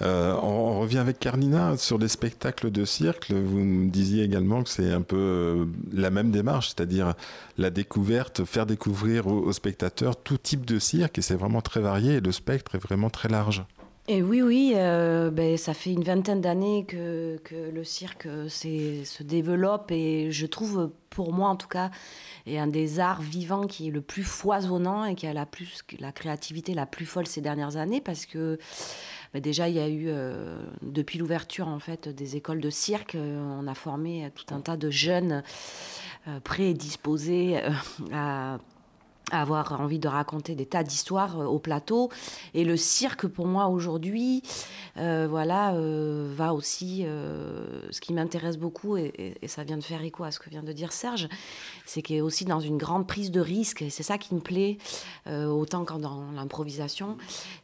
Euh, on, revient avec Carnina sur les spectacles de cirque. Vous me disiez également que c'est un peu euh, la même démarche, c'est-à-dire la découverte, faire découvrir aux spectateurs tout type de cirque, et c'est vraiment très varié, et le spectre est vraiment très large. Et oui, oui, euh, ben, ça fait une vingtaine d'années que, le cirque euh, se développe et je trouve, pour moi en tout cas, est un des arts vivants qui est le plus foisonnant et qui a la, plus, la créativité la plus folle ces dernières années parce que ben, déjà il y a eu, euh, depuis l'ouverture en fait des écoles de cirque, on a formé tout un tas de jeunes prédisposés à avoir envie de raconter des tas d'histoires euh, au plateau. Et le cirque, pour moi, aujourd'hui, euh, voilà, euh, va aussi. ce qui m'intéresse beaucoup, et, ça vient de faire écho à ce que vient de dire Serge, c'est qu'il est aussi dans une grande prise de risque. Et c'est ça qui me plaît, autant qu'en dans l'improvisation.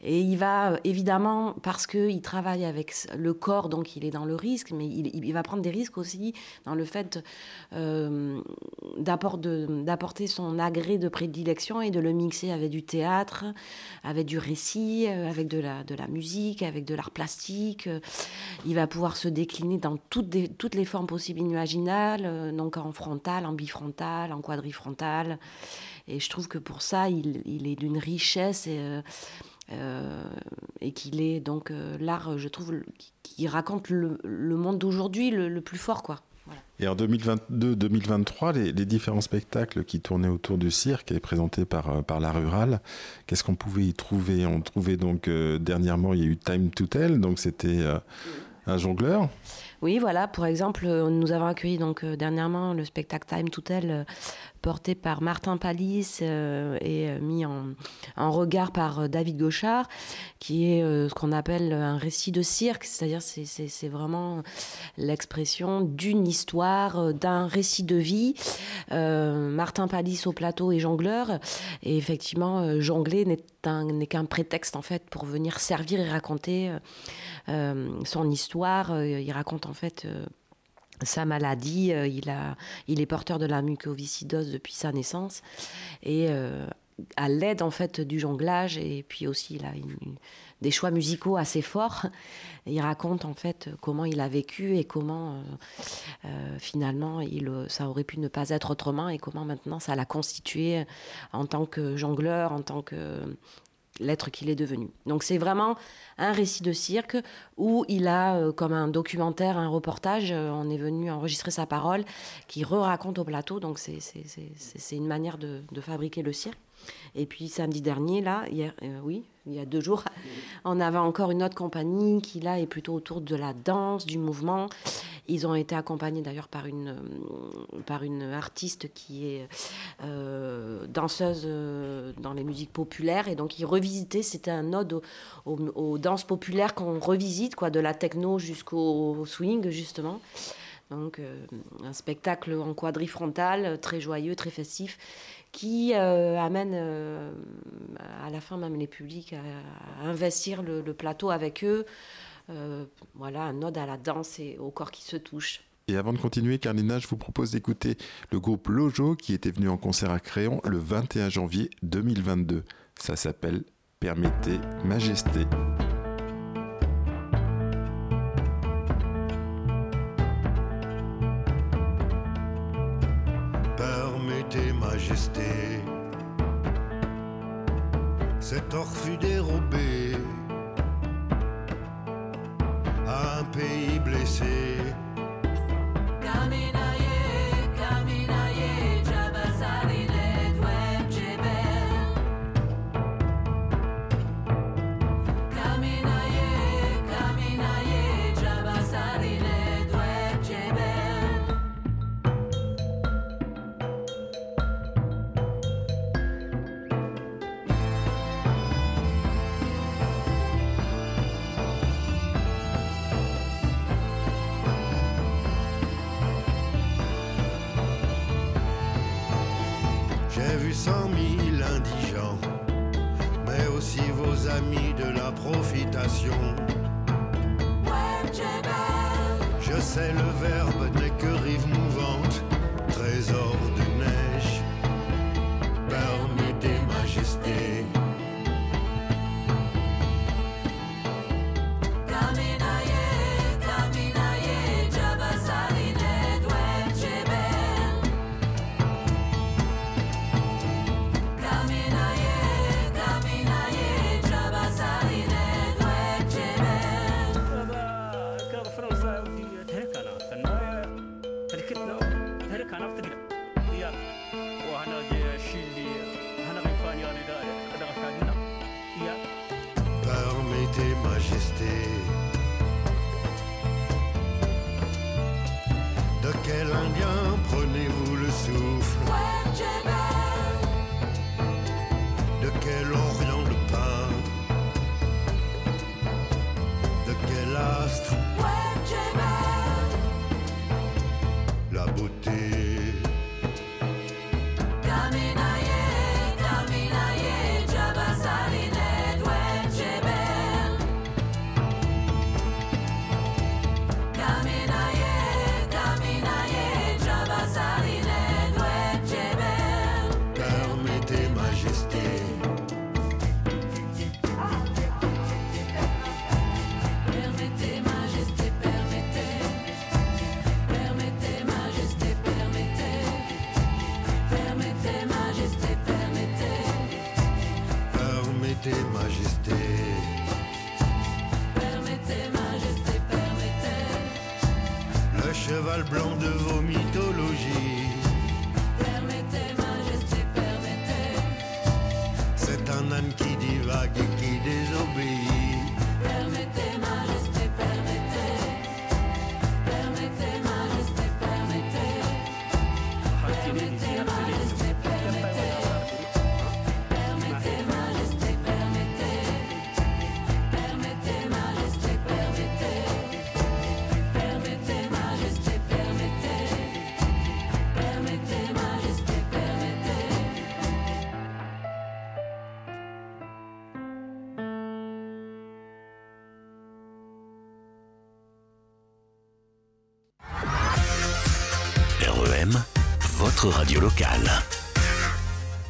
Et il va, évidemment, parce qu'il travaille avec le corps, donc il est dans le risque, mais il, il va prendre des risques aussi dans le fait d'apporter son agrès de prédilection et de le mixer avec du théâtre, avec du récit, euh, avec de la, de la musique, avec de l'art plastique. Euh, il va pouvoir se décliner dans toutes, toutes les formes possibles imaginables, euh, donc en frontal, en bifrontal, en quadrifrontal. Et je trouve que pour ça, il, est d'une richesse et, qu'il est donc l'art, je trouve, qui raconte le, le monde d'aujourd'hui le, le, plus fort, quoi. Et en 2022-2023, les, différents spectacles qui tournaient autour du cirque et présentés par, euh, par la rurale, qu'est-ce qu'on pouvait y trouver? On trouvait donc euh, dernièrement, il y a eu Time to Tell, donc c'était euh, un jongleur. Oui, voilà, pour exemple, nous avons accueilli donc dernièrement le spectacle Time to Tell porté par Martin Palis euh, et euh, mis en, regard par euh, David Gauchard, qui est ce qu'on appelle un récit de cirque, c'est-à-dire c'est vraiment l'expression d'une histoire, d'un récit de vie. Martin Palis au plateau est jongleur, et effectivement, jongler n'est qu'un prétexte en fait pour venir servir et raconter son histoire. Il raconte en fait sa maladie. Euh, il, a, il est porteur de la mucoviscidose depuis sa naissance. Et euh, à l'aide en fait du jonglage, et puis aussi il a des choix musicaux assez forts. il raconte en fait comment il a vécu et comment finalement il, ça aurait pu ne pas être autrement et comment maintenant ça l'a constitué en tant que jongleur, en tant que l'être qu'il est devenu. Donc c'est vraiment un récit de cirque où il a, euh, comme un documentaire, un reportage, euh, on est venu enregistrer sa parole, qui re-raconte au plateau. Donc c'est une manière de, de, fabriquer le cirque. Et puis samedi dernier, là, euh, oui, il y a deux jours, on avait encore une autre compagnie qui, là, est plutôt autour de la danse, du mouvement. Ils ont été accompagnés d'ailleurs par une, euh, par une artiste qui est euh, danseuse dans les musiques populaires. Et donc, ils revisitaient, c'était un ode aux, danses populaires qu'on revisite, quoi, de la techno jusqu'au swing, justement. Donc, un spectacle en quadrifrontal, très joyeux, très festif qui euh, amène euh, à la fin même les publics à, investir le, plateau avec eux. Euh, voilà, un ode à la danse et au corps qui se touche. Et avant de continuer, Carlina, je vous propose d'écouter le groupe Lojo qui était venu en concert à Créon le 21 janvier 2022. Ça s'appelle Permettez Majesté. Majesté. Cet or fut dérobé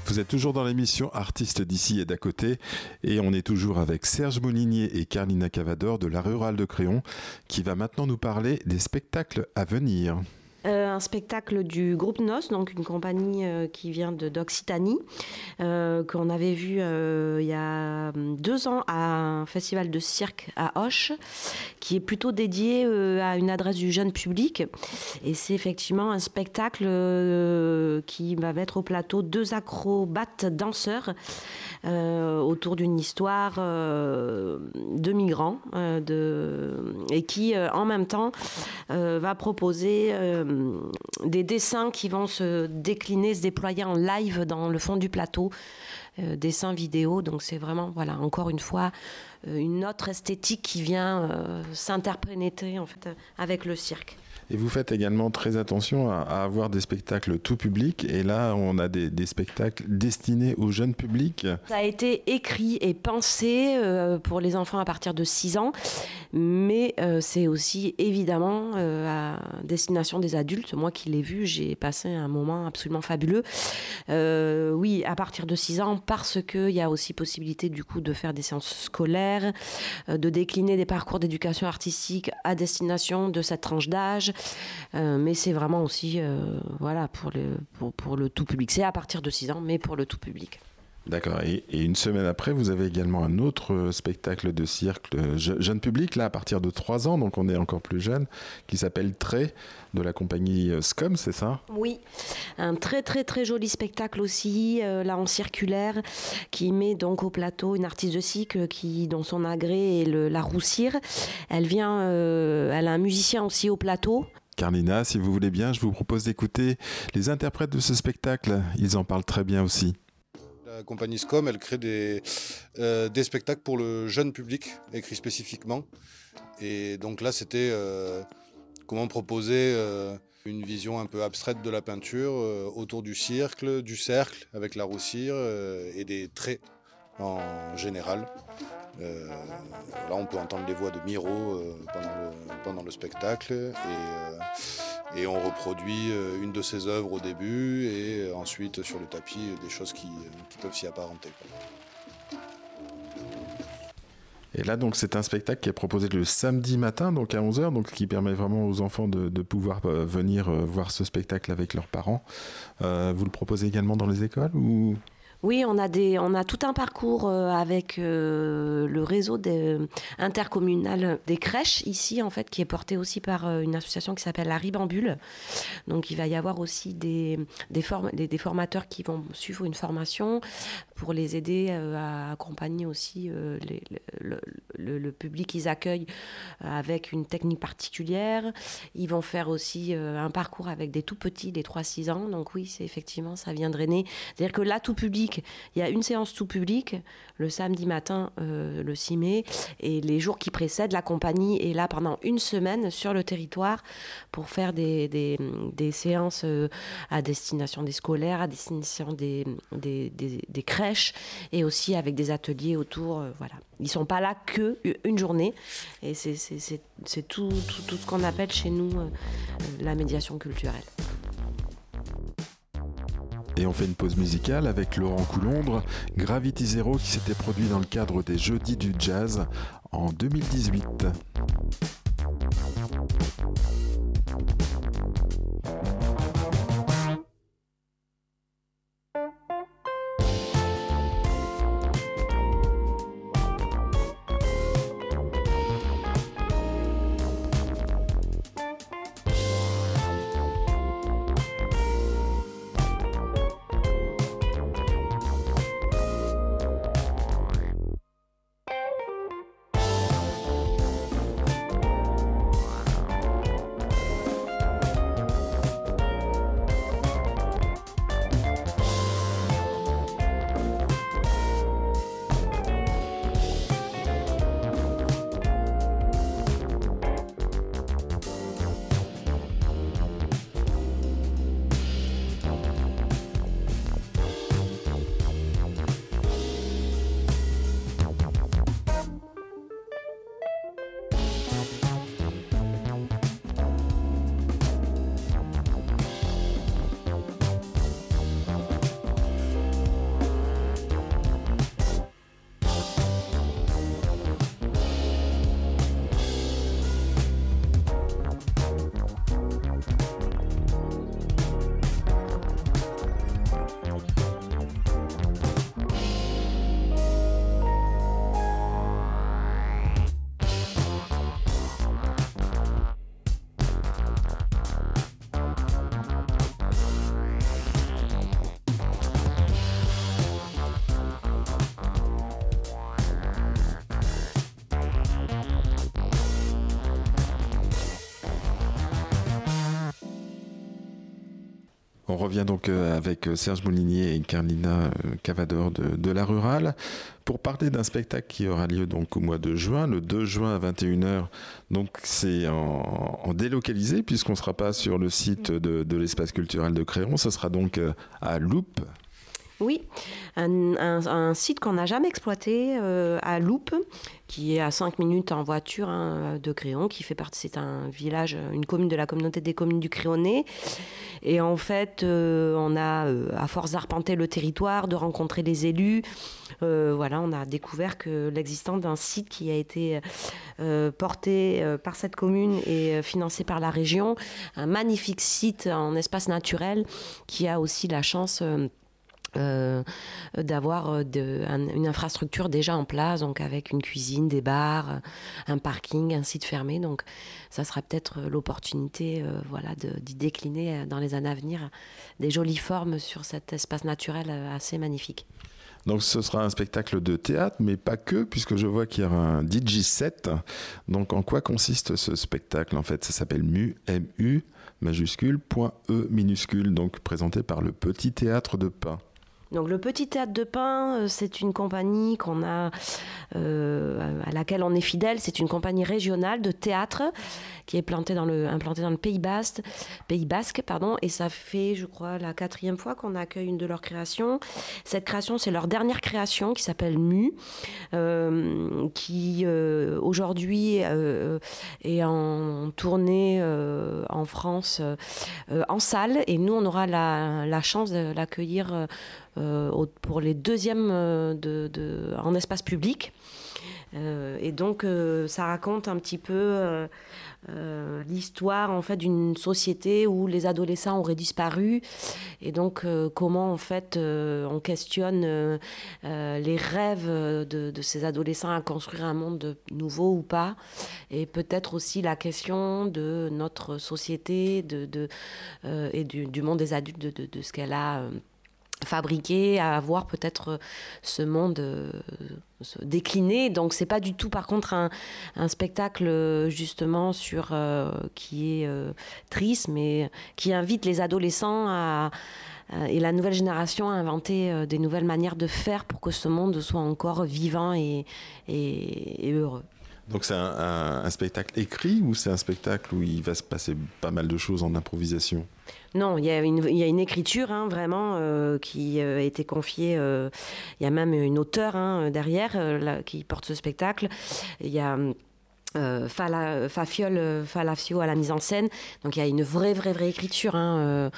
Vous êtes toujours dans l'émission Artistes d'ici et d'à côté et on est toujours avec Serge Moulinier et Carlina Cavador de la Rurale de Créon qui va maintenant nous parler des spectacles à venir. Euh, un spectacle du groupe NOS, donc une compagnie euh, qui vient d'Occitanie, euh, qu'on avait vu il y a deux ans à un festival de cirque à Hoche, qui est plutôt dédié à une adresse du jeune public. Et c'est effectivement un spectacle qui va mettre au plateau deux acrobates danseurs autour d'une histoire de migrants de, et qui, en même temps, va proposer euh, des dessins qui vont se décliner, se déployer en live dans le fond du plateau, euh, dessins vidéo. Donc c'est vraiment, voilà, encore une fois, euh, une autre esthétique qui vient s'interpréter en fait avec le cirque. Et vous faites également très attention à, avoir des spectacles tout public. Et là, on a des, spectacles destinés au jeune public. Ça a été écrit et pensé euh, pour les enfants à partir de 6 ans. Mais euh, c'est aussi évidemment euh, à destination des adultes. Moi qui l'ai vu, j'ai passé un moment absolument fabuleux. oui, à partir de 6 ans, parce qu'il y a aussi possibilité du coup de faire des séances scolaires, de décliner des parcours d'éducation artistique à destination de cette tranche d'âge. Euh, mais c'est vraiment aussi euh, voilà, pour, le, pour, pour le tout public. C'est à partir de 6 ans, mais pour le tout public. D'accord. Et, une semaine après, vous avez également un autre euh, spectacle de cirque jeune public, là, à partir de 3 ans, donc on est encore plus jeune, qui s'appelle Trait, de la compagnie euh, Scum, c'est ça? Oui. Un très, très, très joli spectacle aussi, euh, là en circulaire, qui met donc au plateau une artiste de cycle qui, dont son agré est le, la roussire. Elle vient, elle a un musicien aussi au plateau. Carlina, si vous voulez bien, je vous propose d'écouter les interprètes de ce spectacle. Ils en parlent très bien aussi. La compagnie SCOM, elle crée des, euh, des spectacles pour le jeune public, écrits spécifiquement. Et donc là, c'était euh, comment proposer euh, une vision un peu abstraite de la peinture autour du cercle, du cercle avec la roussire et des traits en général. là, on peut entendre les voix de Miro pendant, le, pendant le spectacle. Et, et on reproduit euh, une de ses œuvres au début et euh, ensuite sur le tapis euh, des choses qui, peuvent s'y apparenter. Et là, donc, c'est un spectacle qui est proposé le samedi matin, donc à 11h, donc qui permet vraiment aux enfants de, pouvoir venir voir ce spectacle avec leurs parents. vous le proposez également dans les écoles ou? Oui, on a, tout un parcours euh, avec euh, le réseau intercommunal des crèches ici, en fait, qui est porté aussi par euh, une association qui s'appelle la Ribambule. Donc, il va y avoir aussi des, des, des, formateurs qui vont suivre une formation pour les aider à accompagner aussi les, le, public qu'ils accueillent avec une technique particulière. Ils vont faire aussi un parcours avec des tout petits, des 3-6 ans. Donc, oui, c'est effectivement, ça vient drainer. C'est-à-dire que là, tout public, il y a une séance tout public le samedi matin, euh, le 6 mai, et les jours qui précèdent, la compagnie est là pendant une semaine sur le territoire pour faire des, séances euh, à destination des scolaires, à destination des, des, crèches, et aussi avec des ateliers autour. Euh, voilà. Ils sont pas là que une journée, et c'est tout, tout, tout, ce qu'on appelle chez nous la médiation culturelle. Et on fait une pause musicale avec Laurent Coulombre, Gravity Zero qui s'était produit dans le cadre des Jeudis du Jazz en 2018. Revient donc euh, avec euh, Serge Moulinier et Carlina euh, Cavador de, La Rurale pour parler d'un spectacle qui aura lieu donc au mois de juin, le 2 juin à 21h. Donc c'est en, délocalisé puisqu'on ne sera pas sur le site de, l'espace culturel de Créon, ce sera donc à Loupe. Un, site qu'on n'a jamais exploité à Loupe, qui est à 5 minutes en voiture hein, de Créon, qui fait partie, c'est un village, une commune de la communauté des communes du Créonais. Et en fait, euh, on a, euh, à force d'arpenter le territoire, de rencontrer les élus, euh, voilà, on a découvert que l'existence d'un site qui a été porté par cette commune et financé par la région, un magnifique site en espace naturel qui a aussi la chance euh, d'avoir euh, une infrastructure déjà en place, donc avec une cuisine, des bars, un parking, un site fermé. Donc ça sera peut-être l'opportunité euh, voilà, d'y décliner dans les années à venir des jolies formes sur cet espace naturel assez magnifique. Donc ce sera un spectacle de théâtre, mais pas que, puisque je vois qu'il y a un DJ set. Donc en quoi consiste ce spectacle En fait, ça s'appelle MU, M-U, majuscule, point E minuscule, donc présenté par le Petit Théâtre de Pain. Donc le Petit Théâtre de Pain, euh, c'est une compagnie qu'on a, euh, à laquelle on est fidèle. C'est une compagnie régionale de théâtre qui est implantée dans le Pays Basque, Pays Basque, pardon. Et ça fait, je crois, la quatrième fois qu'on accueille une de leurs créations. Cette création, c'est leur dernière création qui s'appelle Mu, euh, qui aujourd'hui est en tournée en France en salle. Et nous, on aura la, chance de l'accueillir pour les deuxièmes euh, de, en espace public. Euh, et donc, ça raconte un petit peu l'histoire en fait d'une société où les adolescents auraient disparu et donc comment en fait on questionne les rêves de, ces adolescents à construire un monde nouveau ou pas et peut-être aussi la question de notre société de, et du, du, monde des adultes de, ce qu'elle a fabriquer, à voir peut-être euh, ce monde euh, se décliner. Donc c'est pas du tout par contre un, spectacle euh, justement sur qui est triste, mais qui invite les adolescents à, et la nouvelle génération à inventer des nouvelles manières de faire pour que ce monde soit encore vivant et, et heureux. Donc c'est un, spectacle écrit ou c'est un spectacle où il va se passer pas mal de choses en improvisation? Non, il y, a une, écriture hein, vraiment euh, qui euh, a été confiée. Euh, il y a même une auteure hein, derrière qui porte ce spectacle. Il y a euh, Fala, Fafiol euh, Falafio à la mise en scène. Donc il y a une vraie, vraie, vraie écriture. Hein.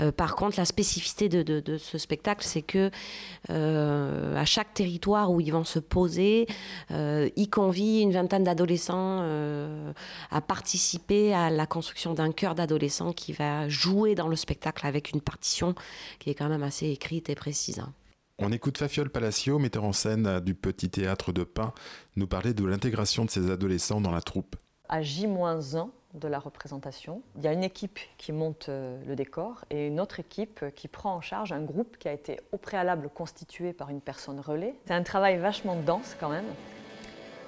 Euh, par contre, la spécificité de, ce spectacle, c'est que à chaque territoire où ils vont se poser, ils convient une vingtaine d'adolescents à participer à la construction d'un chœur d'adolescents qui va jouer dans le spectacle avec une partition qui est quand même assez écrite et précise. Hein. On écoute Fafiol Palacio, metteur en scène du Petit Théâtre de Pain, nous parler de l'intégration de ces adolescents dans la troupe. À J-1 de la représentation, il y a une équipe qui monte euh, le décor et une autre équipe qui prend en charge un groupe qui a été au préalable constitué par une personne relais. C'est un travail vachement dense quand même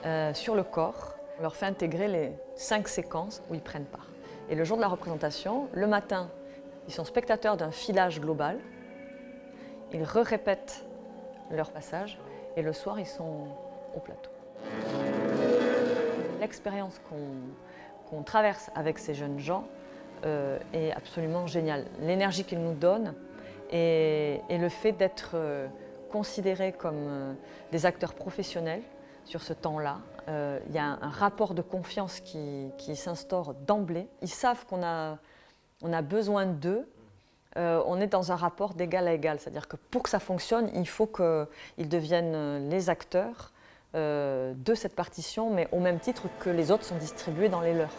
euh, sur le corps. On leur fait intégrer les cinq séquences où ils prennent part. Et le jour de la représentation, le matin, ils sont spectateurs d'un filage global ils re-répètent leur passage et le soir, ils sont au plateau. L'expérience qu'on traverse avec ces jeunes gens euh, est absolument géniale. L'énergie qu'ils nous donnent et, le fait d'être euh, considérés comme euh, des acteurs professionnels sur ce temps-là. Il y a un, rapport de confiance qui, s'instaure d'emblée. Ils savent qu'on a, on a besoin d'eux euh, on est dans un rapport d'égal à égal. C'est-à-dire que pour que ça fonctionne, il faut qu'ils deviennent les acteurs euh, de cette partition, mais au même titre que les autres sont distribués dans les leurs.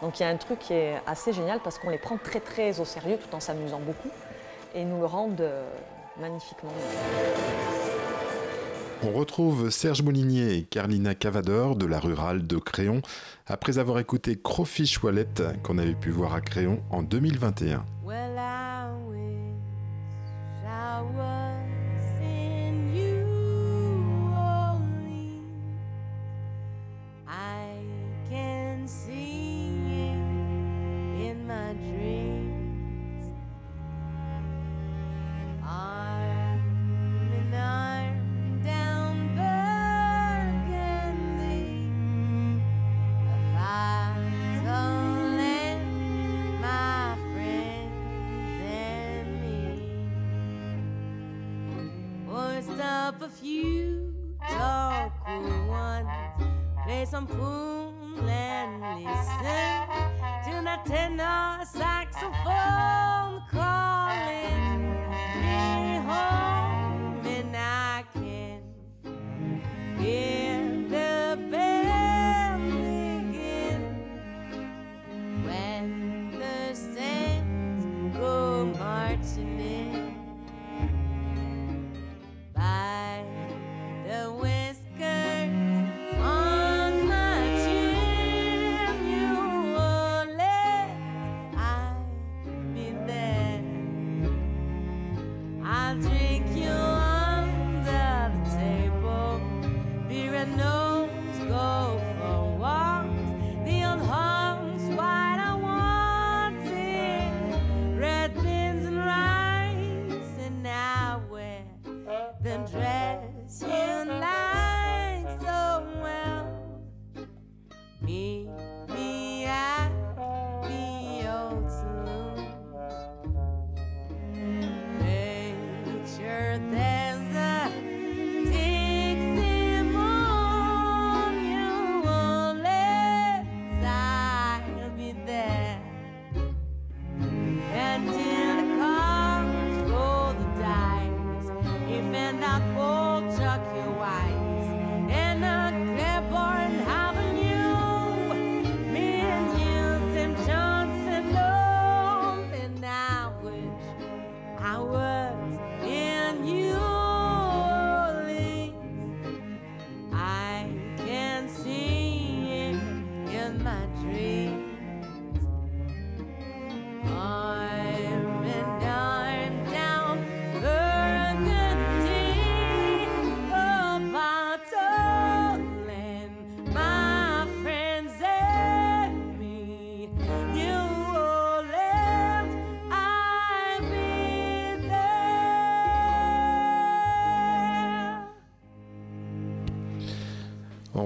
Donc il y a un truc qui est assez génial parce qu'on les prend très très au sérieux tout en s'amusant beaucoup et ils nous le rendent euh, magnifiquement. On retrouve Serge Molinier et Carlina Cavador de la rurale de Créon après avoir écouté Crawfish Wallet qu'on avait pu voir à Créon en 2021. some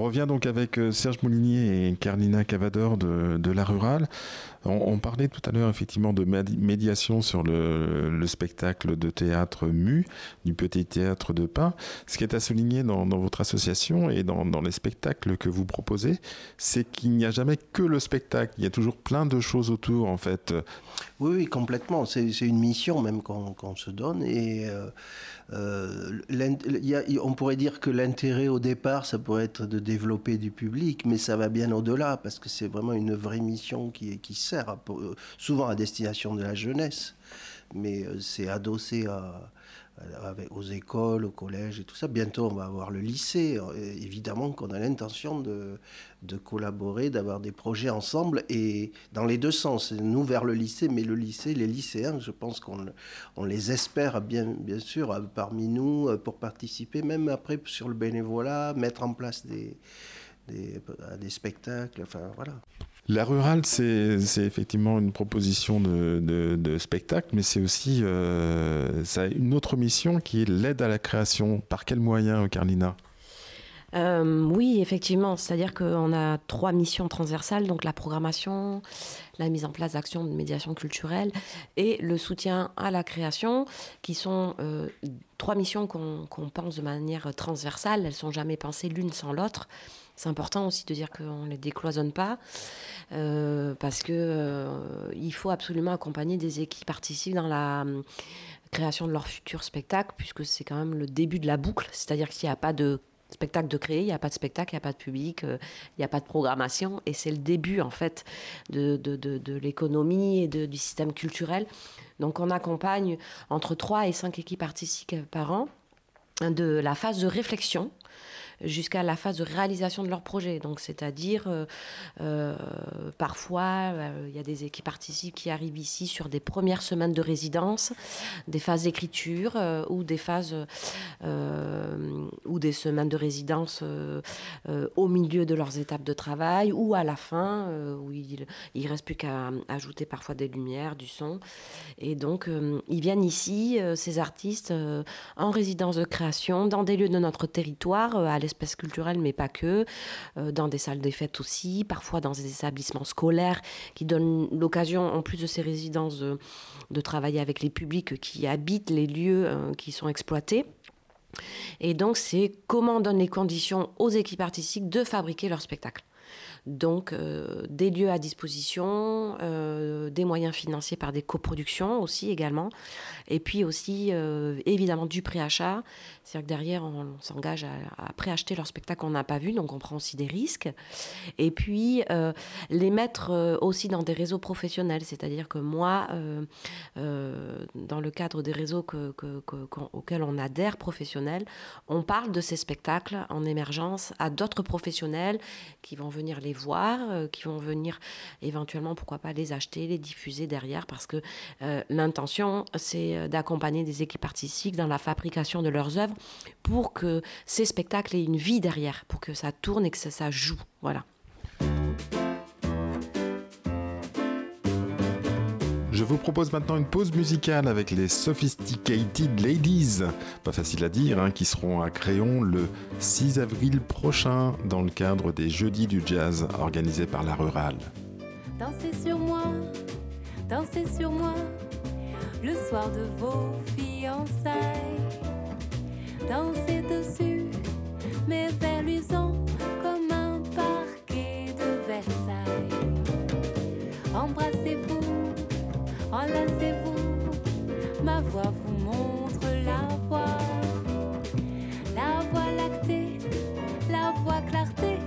revient donc avec euh, Serge Moulinier et Carlina Cavador de, de La Rurale. On, on parlait tout à l'heure effectivement de médi- médiation sur le, le spectacle de théâtre Mu, du Petit Théâtre de Pin. Ce qui est à souligner dans, votre association et dans les spectacles que vous proposez, c'est qu'il n'y a jamais que le spectacle. Il y a toujours plein de choses autour en fait. Oui, oui, complètement. C'est une mission même qu'on se donne. Et euh, euh, on pourrait dire que l'intérêt au départ, ça pourrait être de développer du public, mais ça va bien au-delà parce que c'est vraiment une vraie mission qui, sert euh, souvent à destination de la jeunesse, mais c'est adossé à, aux écoles, aux collèges et tout ça. Bientôt, on va avoir le lycée. Euh, Évidemment qu'on a l'intention de, de collaborer, d'avoir des projets ensemble et dans les deux sens. Nous vers le lycée, mais le lycée, les lycéens, je pense qu'on on les espère bien, bien sûr euh, parmi nous euh, pour participer, même après sur le bénévolat, mettre en place des, euh, des spectacles. Enfin, voilà. La rurale, c'est effectivement une proposition de, spectacle, mais c'est aussi euh, une autre mission qui est l'aide à la création. Par quels moyens, Carlina? Euh, oui, effectivement. C'est-à-dire qu'on a trois missions transversales, donc la programmation, la mise en place d'actions de médiation culturelle et le soutien à la création, qui sont euh, trois missions qu'on qu'on pense de manière transversale. Elles sont jamais pensées l'une sans l'autre. C'est important aussi de dire qu'on ne les décloisonne pas, euh, parce que euh, il faut absolument accompagner des équipes artistiques dans la hum, création de leur futur spectacle, puisque c'est quand même le début de la boucle. C'est-à-dire qu'il n'y a pas de spectacle de créer, il n'y a pas de spectacle, il n'y a pas de public, euh, il n'y a pas de programmation, et c'est le début en fait de, de, de- de l'économie et du système culturel. Donc on accompagne entre 3 et 5 équipes artistiques par an de la phase de réflexion jusqu'à la phase de réalisation de leur projet. Donc, c'est-à-dire, euh, euh, parfois, euh, il y a des équipes artistiques qui arrivent ici sur des premières semaines de résidence, des phases d'écriture ou des phases ou des semaines de résidence au milieu de leurs étapes de travail ou à la fin, où il ne reste plus qu'à ajouter parfois des lumières, du son. Et donc, ils viennent ici, ces artistes, en résidence de création, dans des lieux de notre territoire, à l'espace culturel, mais pas que, euh, dans des salles des fêtes aussi, parfois dans des établissements scolaires qui donnent l'occasion, en plus de ces résidences, de, de travailler avec les publics qui habitent les lieux euh, qui sont exploités. Et donc, c'est comment on donne les conditions aux équipes artistiques de fabriquer leur spectacle. Donc, euh, des lieux à disposition, euh, des moyens financiers par des coproductions aussi également. Et puis aussi, euh, évidemment, du préachat. C'est-à-dire que derrière, on, s'engage à, préacheter leur spectacle qu'on n'a pas vu, donc on prend aussi des risques. Et puis, les mettre aussi dans des réseaux professionnels. C'est-à-dire que moi, dans le cadre des réseaux auxquels on adhère professionnels, on parle de ces spectacles en émergence à d'autres professionnels qui vont venir les voir, euh, qui vont venir éventuellement, pourquoi pas, les acheter, les diffuser derrière, parce que euh, l'intention, c'est euh, d'accompagner des équipes artistiques dans la fabrication de leurs œuvres pour que ces spectacles aient une vie derrière, pour que ça tourne et que ça, ça joue. Voilà. Je vous propose maintenant une pause musicale avec les Sophisticated Ladies, pas facile à dire, hein, qui seront à Créon le 6 avril prochain dans le cadre des Jeudis du Jazz organisés par la Rurale. Dansez sur moi, dansez sur moi, le soir de vos fiançailles. Dansez dessus, mes vers comme un parquet de Versailles. Embrassez-vous, enlacez-vous, ma voix vous montre la voie. La voie lactée, la voie clarté,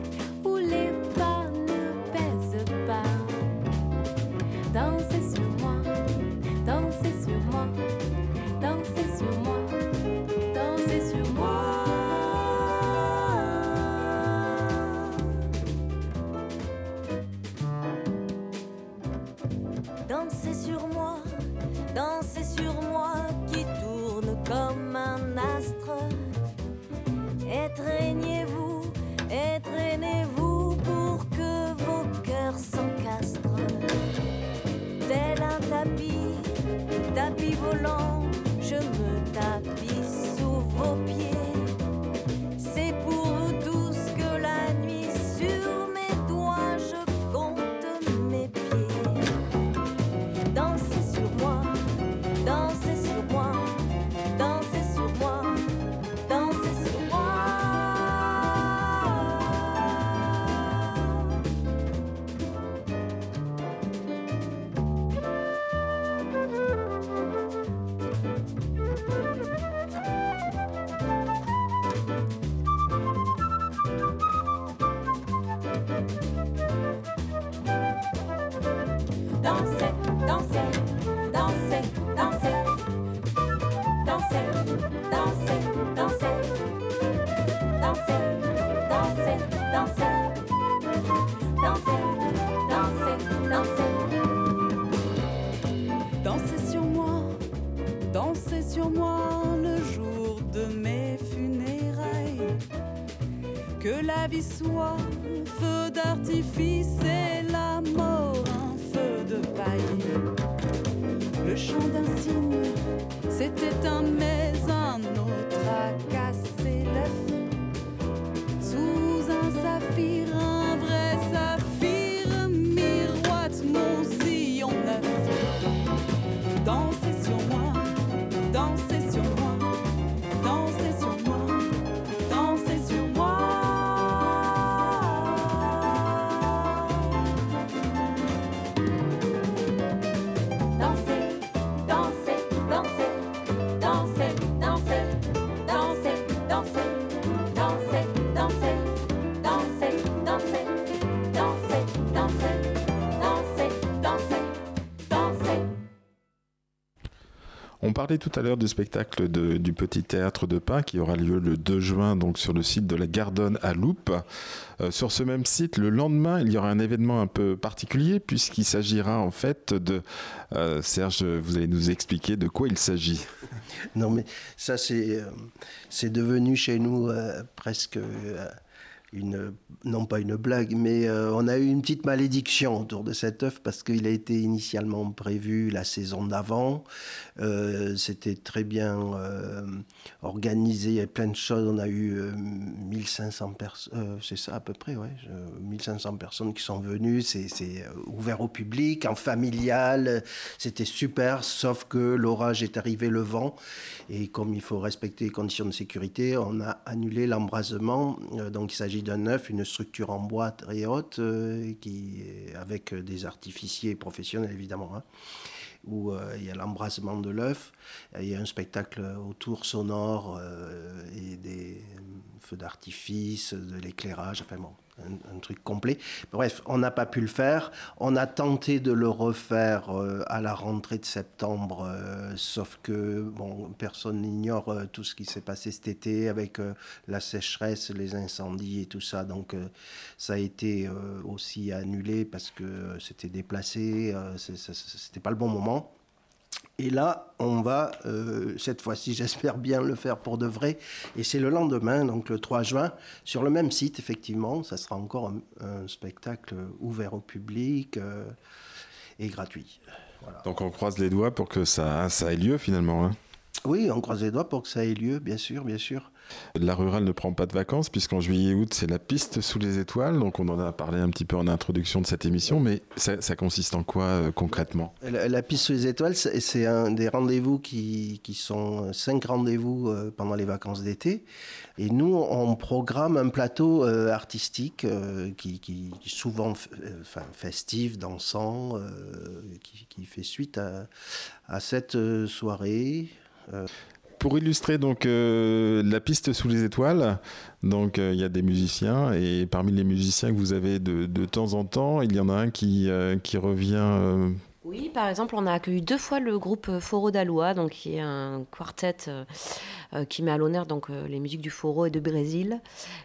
parlait tout à l'heure du spectacle de- du Petit Théâtre de Pin qui aura lieu le 2 juin donc sur le site de la Gardonne à Loupe. Euh, sur ce même site, le lendemain, il y aura un événement un peu particulier puisqu'il s'agira en fait de... euh, Serge, vous allez nous expliquer de quoi il s'agit. Non, mais ça, c'est euh, c'est devenu chez nous presque une, non pas une blague, mais euh, on a eu une petite malédiction autour de cette œuvre parce qu'il a été initialement prévu la saison d'avant. Euh, c'était très bien euh, organisé, il y avait plein de choses. On a eu 1500 personnes, c'est ça à peu près, ouais, 1500 personnes qui sont venues. C'est ouvert au public, en familial. C'était super, sauf que l'orage est arrivé, le vent. Et comme il faut respecter les conditions de sécurité, on a annulé l'embrasement. donc il s'agit d'un œuf, une structure en bois très haute, euh, qui, avec des artificiers professionnels évidemment, hein, où euh, il y a l'embrasement de l'œuf, il y a un spectacle autour sonore euh, et des feux d'artifice, de l'éclairage, enfin bon, un, truc complet. Bref, on n'a pas pu le faire. On a tenté de le refaire euh, à la rentrée de septembre, euh, sauf que bon, personne n'ignore euh, tout ce qui s'est passé cet été avec la sécheresse, les incendies et tout ça. Donc ça a été aussi annulé parce que c'était déplacé, c'était pas le bon moment. Et là, on va, euh, cette fois-ci, j'espère bien le faire pour de vrai. Et c'est le lendemain, donc le 3 juin, sur le même site, effectivement. Ça sera encore un, spectacle ouvert au public euh, et gratuit. Donc on croise les doigts pour que ça, ça ait lieu finalement. Hein. Oui, on croise les doigts pour que ça ait lieu, bien sûr, bien sûr. La rurale ne prend pas de vacances puisqu'en juillet août c'est la piste sous les étoiles. Donc on en a parlé un petit peu en introduction de cette émission, mais ça, consiste en quoi euh, concrètement? La, piste sous les étoiles, c'est un des rendez-vous qui, qui, sont cinq rendez-vous euh, pendant les vacances d'été. Et nous, on programme un plateau euh, artistique qui, qui, souvent enfin, festif, dansant, qui, qui, fait suite à, à cette soirée. Pour illustrer donc euh, la piste sous les étoiles, donc euh, il y a des musiciens et parmi les musiciens que vous avez de, temps en temps, il y en a un qui, euh, qui revient oui, par exemple, on a accueilli deux fois le groupe Foro d'Aloa, donc qui est un quartet euh, euh, qui met à l'honneur donc euh, les musiques du Foro et de Brésil.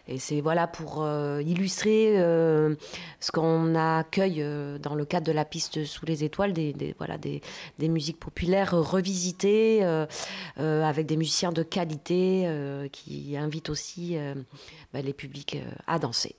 Et c'est voilà pour illustrer ce qu'on accueille dans le cadre de la piste sous les étoiles, des, voilà des, musiques populaires revisitées avec des musiciens de qualité qui invitent aussi bah, les publics à danser.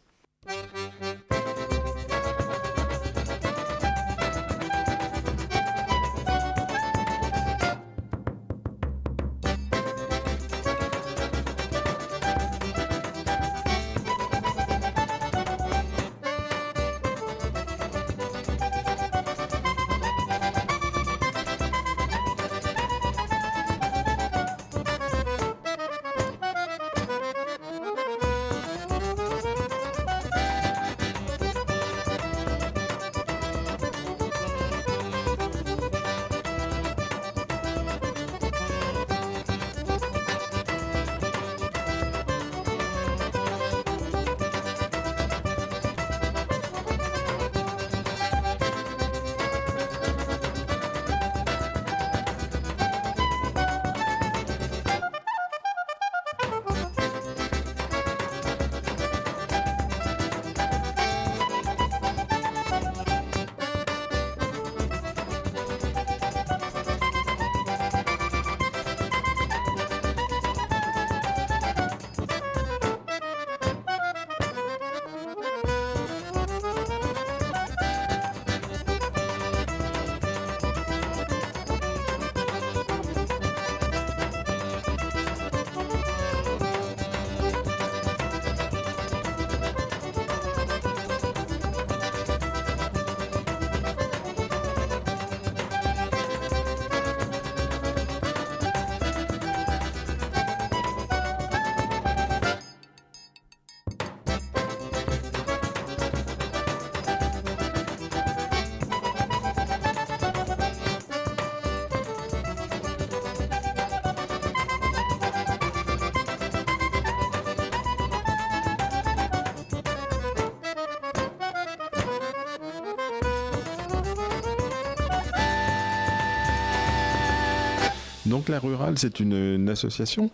Donc la rurale, c'est une, association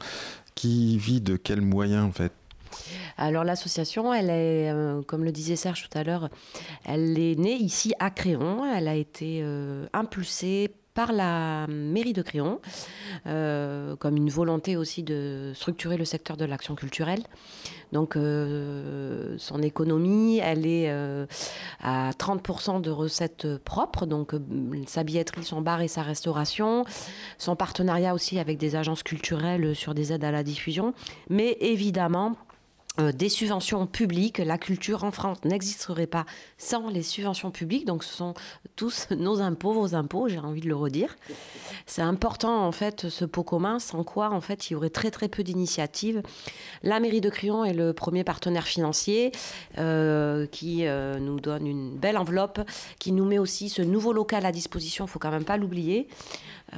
qui vit de quels moyens en fait? Alors l'association, elle est, euh, comme le disait Serge tout à l'heure, elle est née ici à Créon. Elle a été euh, impulsée par la mairie de Créon, euh, comme une volonté aussi de structurer le secteur de l'action culturelle. Donc euh, son économie, elle est euh, à 30% de recettes propres, donc sa billetterie, son bar et sa restauration, son partenariat aussi avec des agences culturelles sur des aides à la diffusion, mais évidemment euh, des subventions publiques. La culture en France n'existerait pas sans les subventions publiques. Donc, ce sont tous nos impôts, vos impôts, j'ai envie de le redire. C'est important, en fait, ce pot commun, sans quoi, en fait, il y aurait très, très peu d'initiatives. La mairie de Crillon est le premier partenaire financier euh, qui euh, nous donne une belle enveloppe, qui nous met aussi ce nouveau local à disposition, il faut quand même pas l'oublier.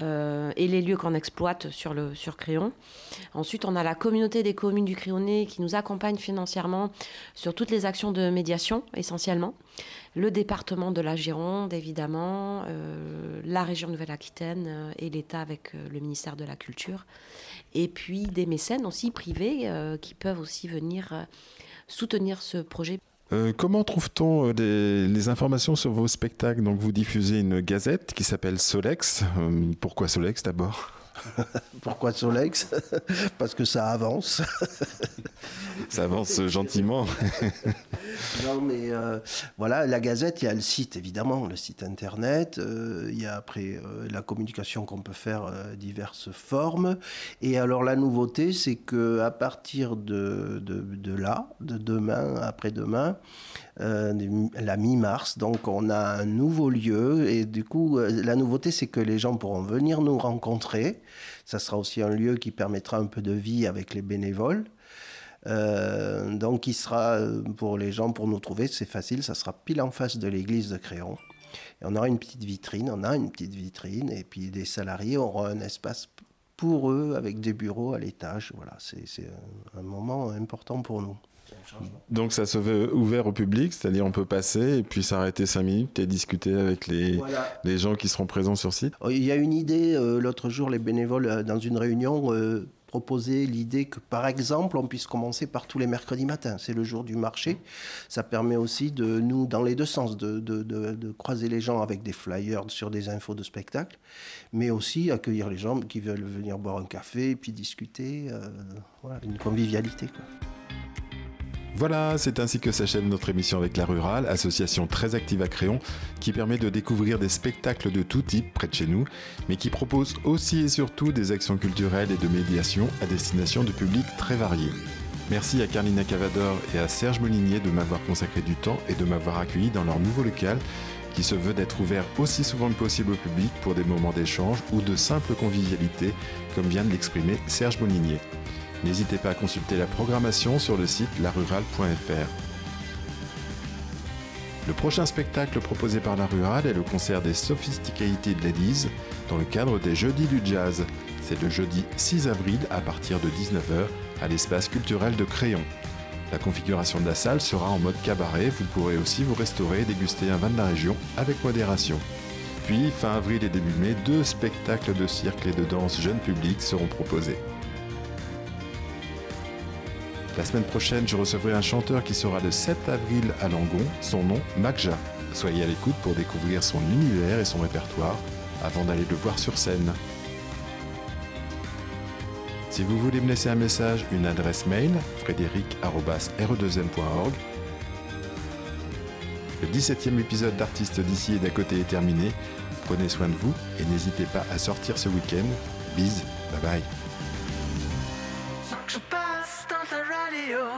Euh, et les lieux qu'on exploite sur, le, sur Créon. Ensuite, on a la communauté des communes du Créonais qui nous accompagne financièrement sur toutes les actions de médiation, essentiellement. Le département de la Gironde, évidemment, euh, la région Nouvelle-Aquitaine euh, et l'État avec le ministère de la Culture. Et puis des mécènes aussi privés qui peuvent aussi venir soutenir ce projet. Euh, comment trouve-t-on euh, les, informations sur vos spectacles? Donc, vous diffusez une gazette qui s'appelle Solex. Euh, pourquoi Solex d'abord? Pourquoi Solex? Parce que ça avance. ça avance gentiment. non, mais euh, voilà, la Gazette, il y a le site, évidemment, le site internet. Euh, il y a après euh, la communication qu'on peut faire diverses formes. Et alors, la nouveauté, c'est que à partir de, de, de là, de demain, après-demain, la mi-mars. Donc on a un nouveau lieu et du coup la nouveauté c'est que les gens pourront venir nous rencontrer. Ça sera aussi un lieu qui permettra un peu de vie avec les bénévoles. Euh, donc il sera euh, pour les gens, pour nous trouver, c'est facile, ça sera pile en face de l'église de Créon. Et on aura une petite vitrine, on a une petite vitrine, et puis les salariés auront un espace pour eux avec des bureaux à l'étage. Voilà, c'est un, moment important pour nous. Donc ça se veut ouvert au public, c'est-à-dire on peut passer et puis s'arrêter cinq minutes et discuter avec les, les gens qui seront présents sur site. Il y a une idée, euh, l'autre jour les bénévoles dans une réunion proposer l'idée que, par exemple, on puisse commencer par tous les mercredis matins. C'est le jour du marché. Ça permet aussi de nous, dans les deux sens, de, de, de, croiser les gens avec des flyers sur des infos de spectacle, mais aussi accueillir les gens qui veulent venir boire un café et puis discuter. Euh, voilà, une convivialité. Quoi. Voilà, c'est ainsi que s'achève notre émission avec La Rurale, association très active à Créon, qui permet de découvrir des spectacles de tout type près de chez nous, mais qui propose aussi et surtout des actions culturelles et de médiation à destination de publics très variés. Merci à Carlina Cavador et à Serge Molinier de m'avoir consacré du temps et de m'avoir accueilli dans leur nouveau local qui se veut d'être ouvert aussi souvent que possible au public pour des moments d'échange ou de simple convivialité, comme vient de l'exprimer Serge Molinier. N'hésitez pas à consulter la programmation sur le site larurale.fr. Le prochain spectacle proposé par La Rurale est le concert des Sophisticated Ladies dans le cadre des Jeudis du Jazz. C'est le jeudi 6 avril à partir de 19h à l'espace culturel de Crayon. La configuration de la salle sera en mode cabaret, vous pourrez aussi vous restaurer et déguster un vin de la région avec modération. Puis, fin avril et début mai, deux spectacles de cirque et de danse jeune public seront proposés. La semaine prochaine, je recevrai un chanteur qui sera le 7 avril à Langon, son nom Magja. Soyez à l'écoute pour découvrir son univers et son répertoire avant d'aller le voir sur scène. Si vous voulez me laisser un message, une adresse mail, frédéric.re2m.org. Le 17e épisode d'Artistes d'ici et d'à côté est terminé. Prenez soin de vous et n'hésitez pas à sortir ce week-end. Bis, bye bye. radio.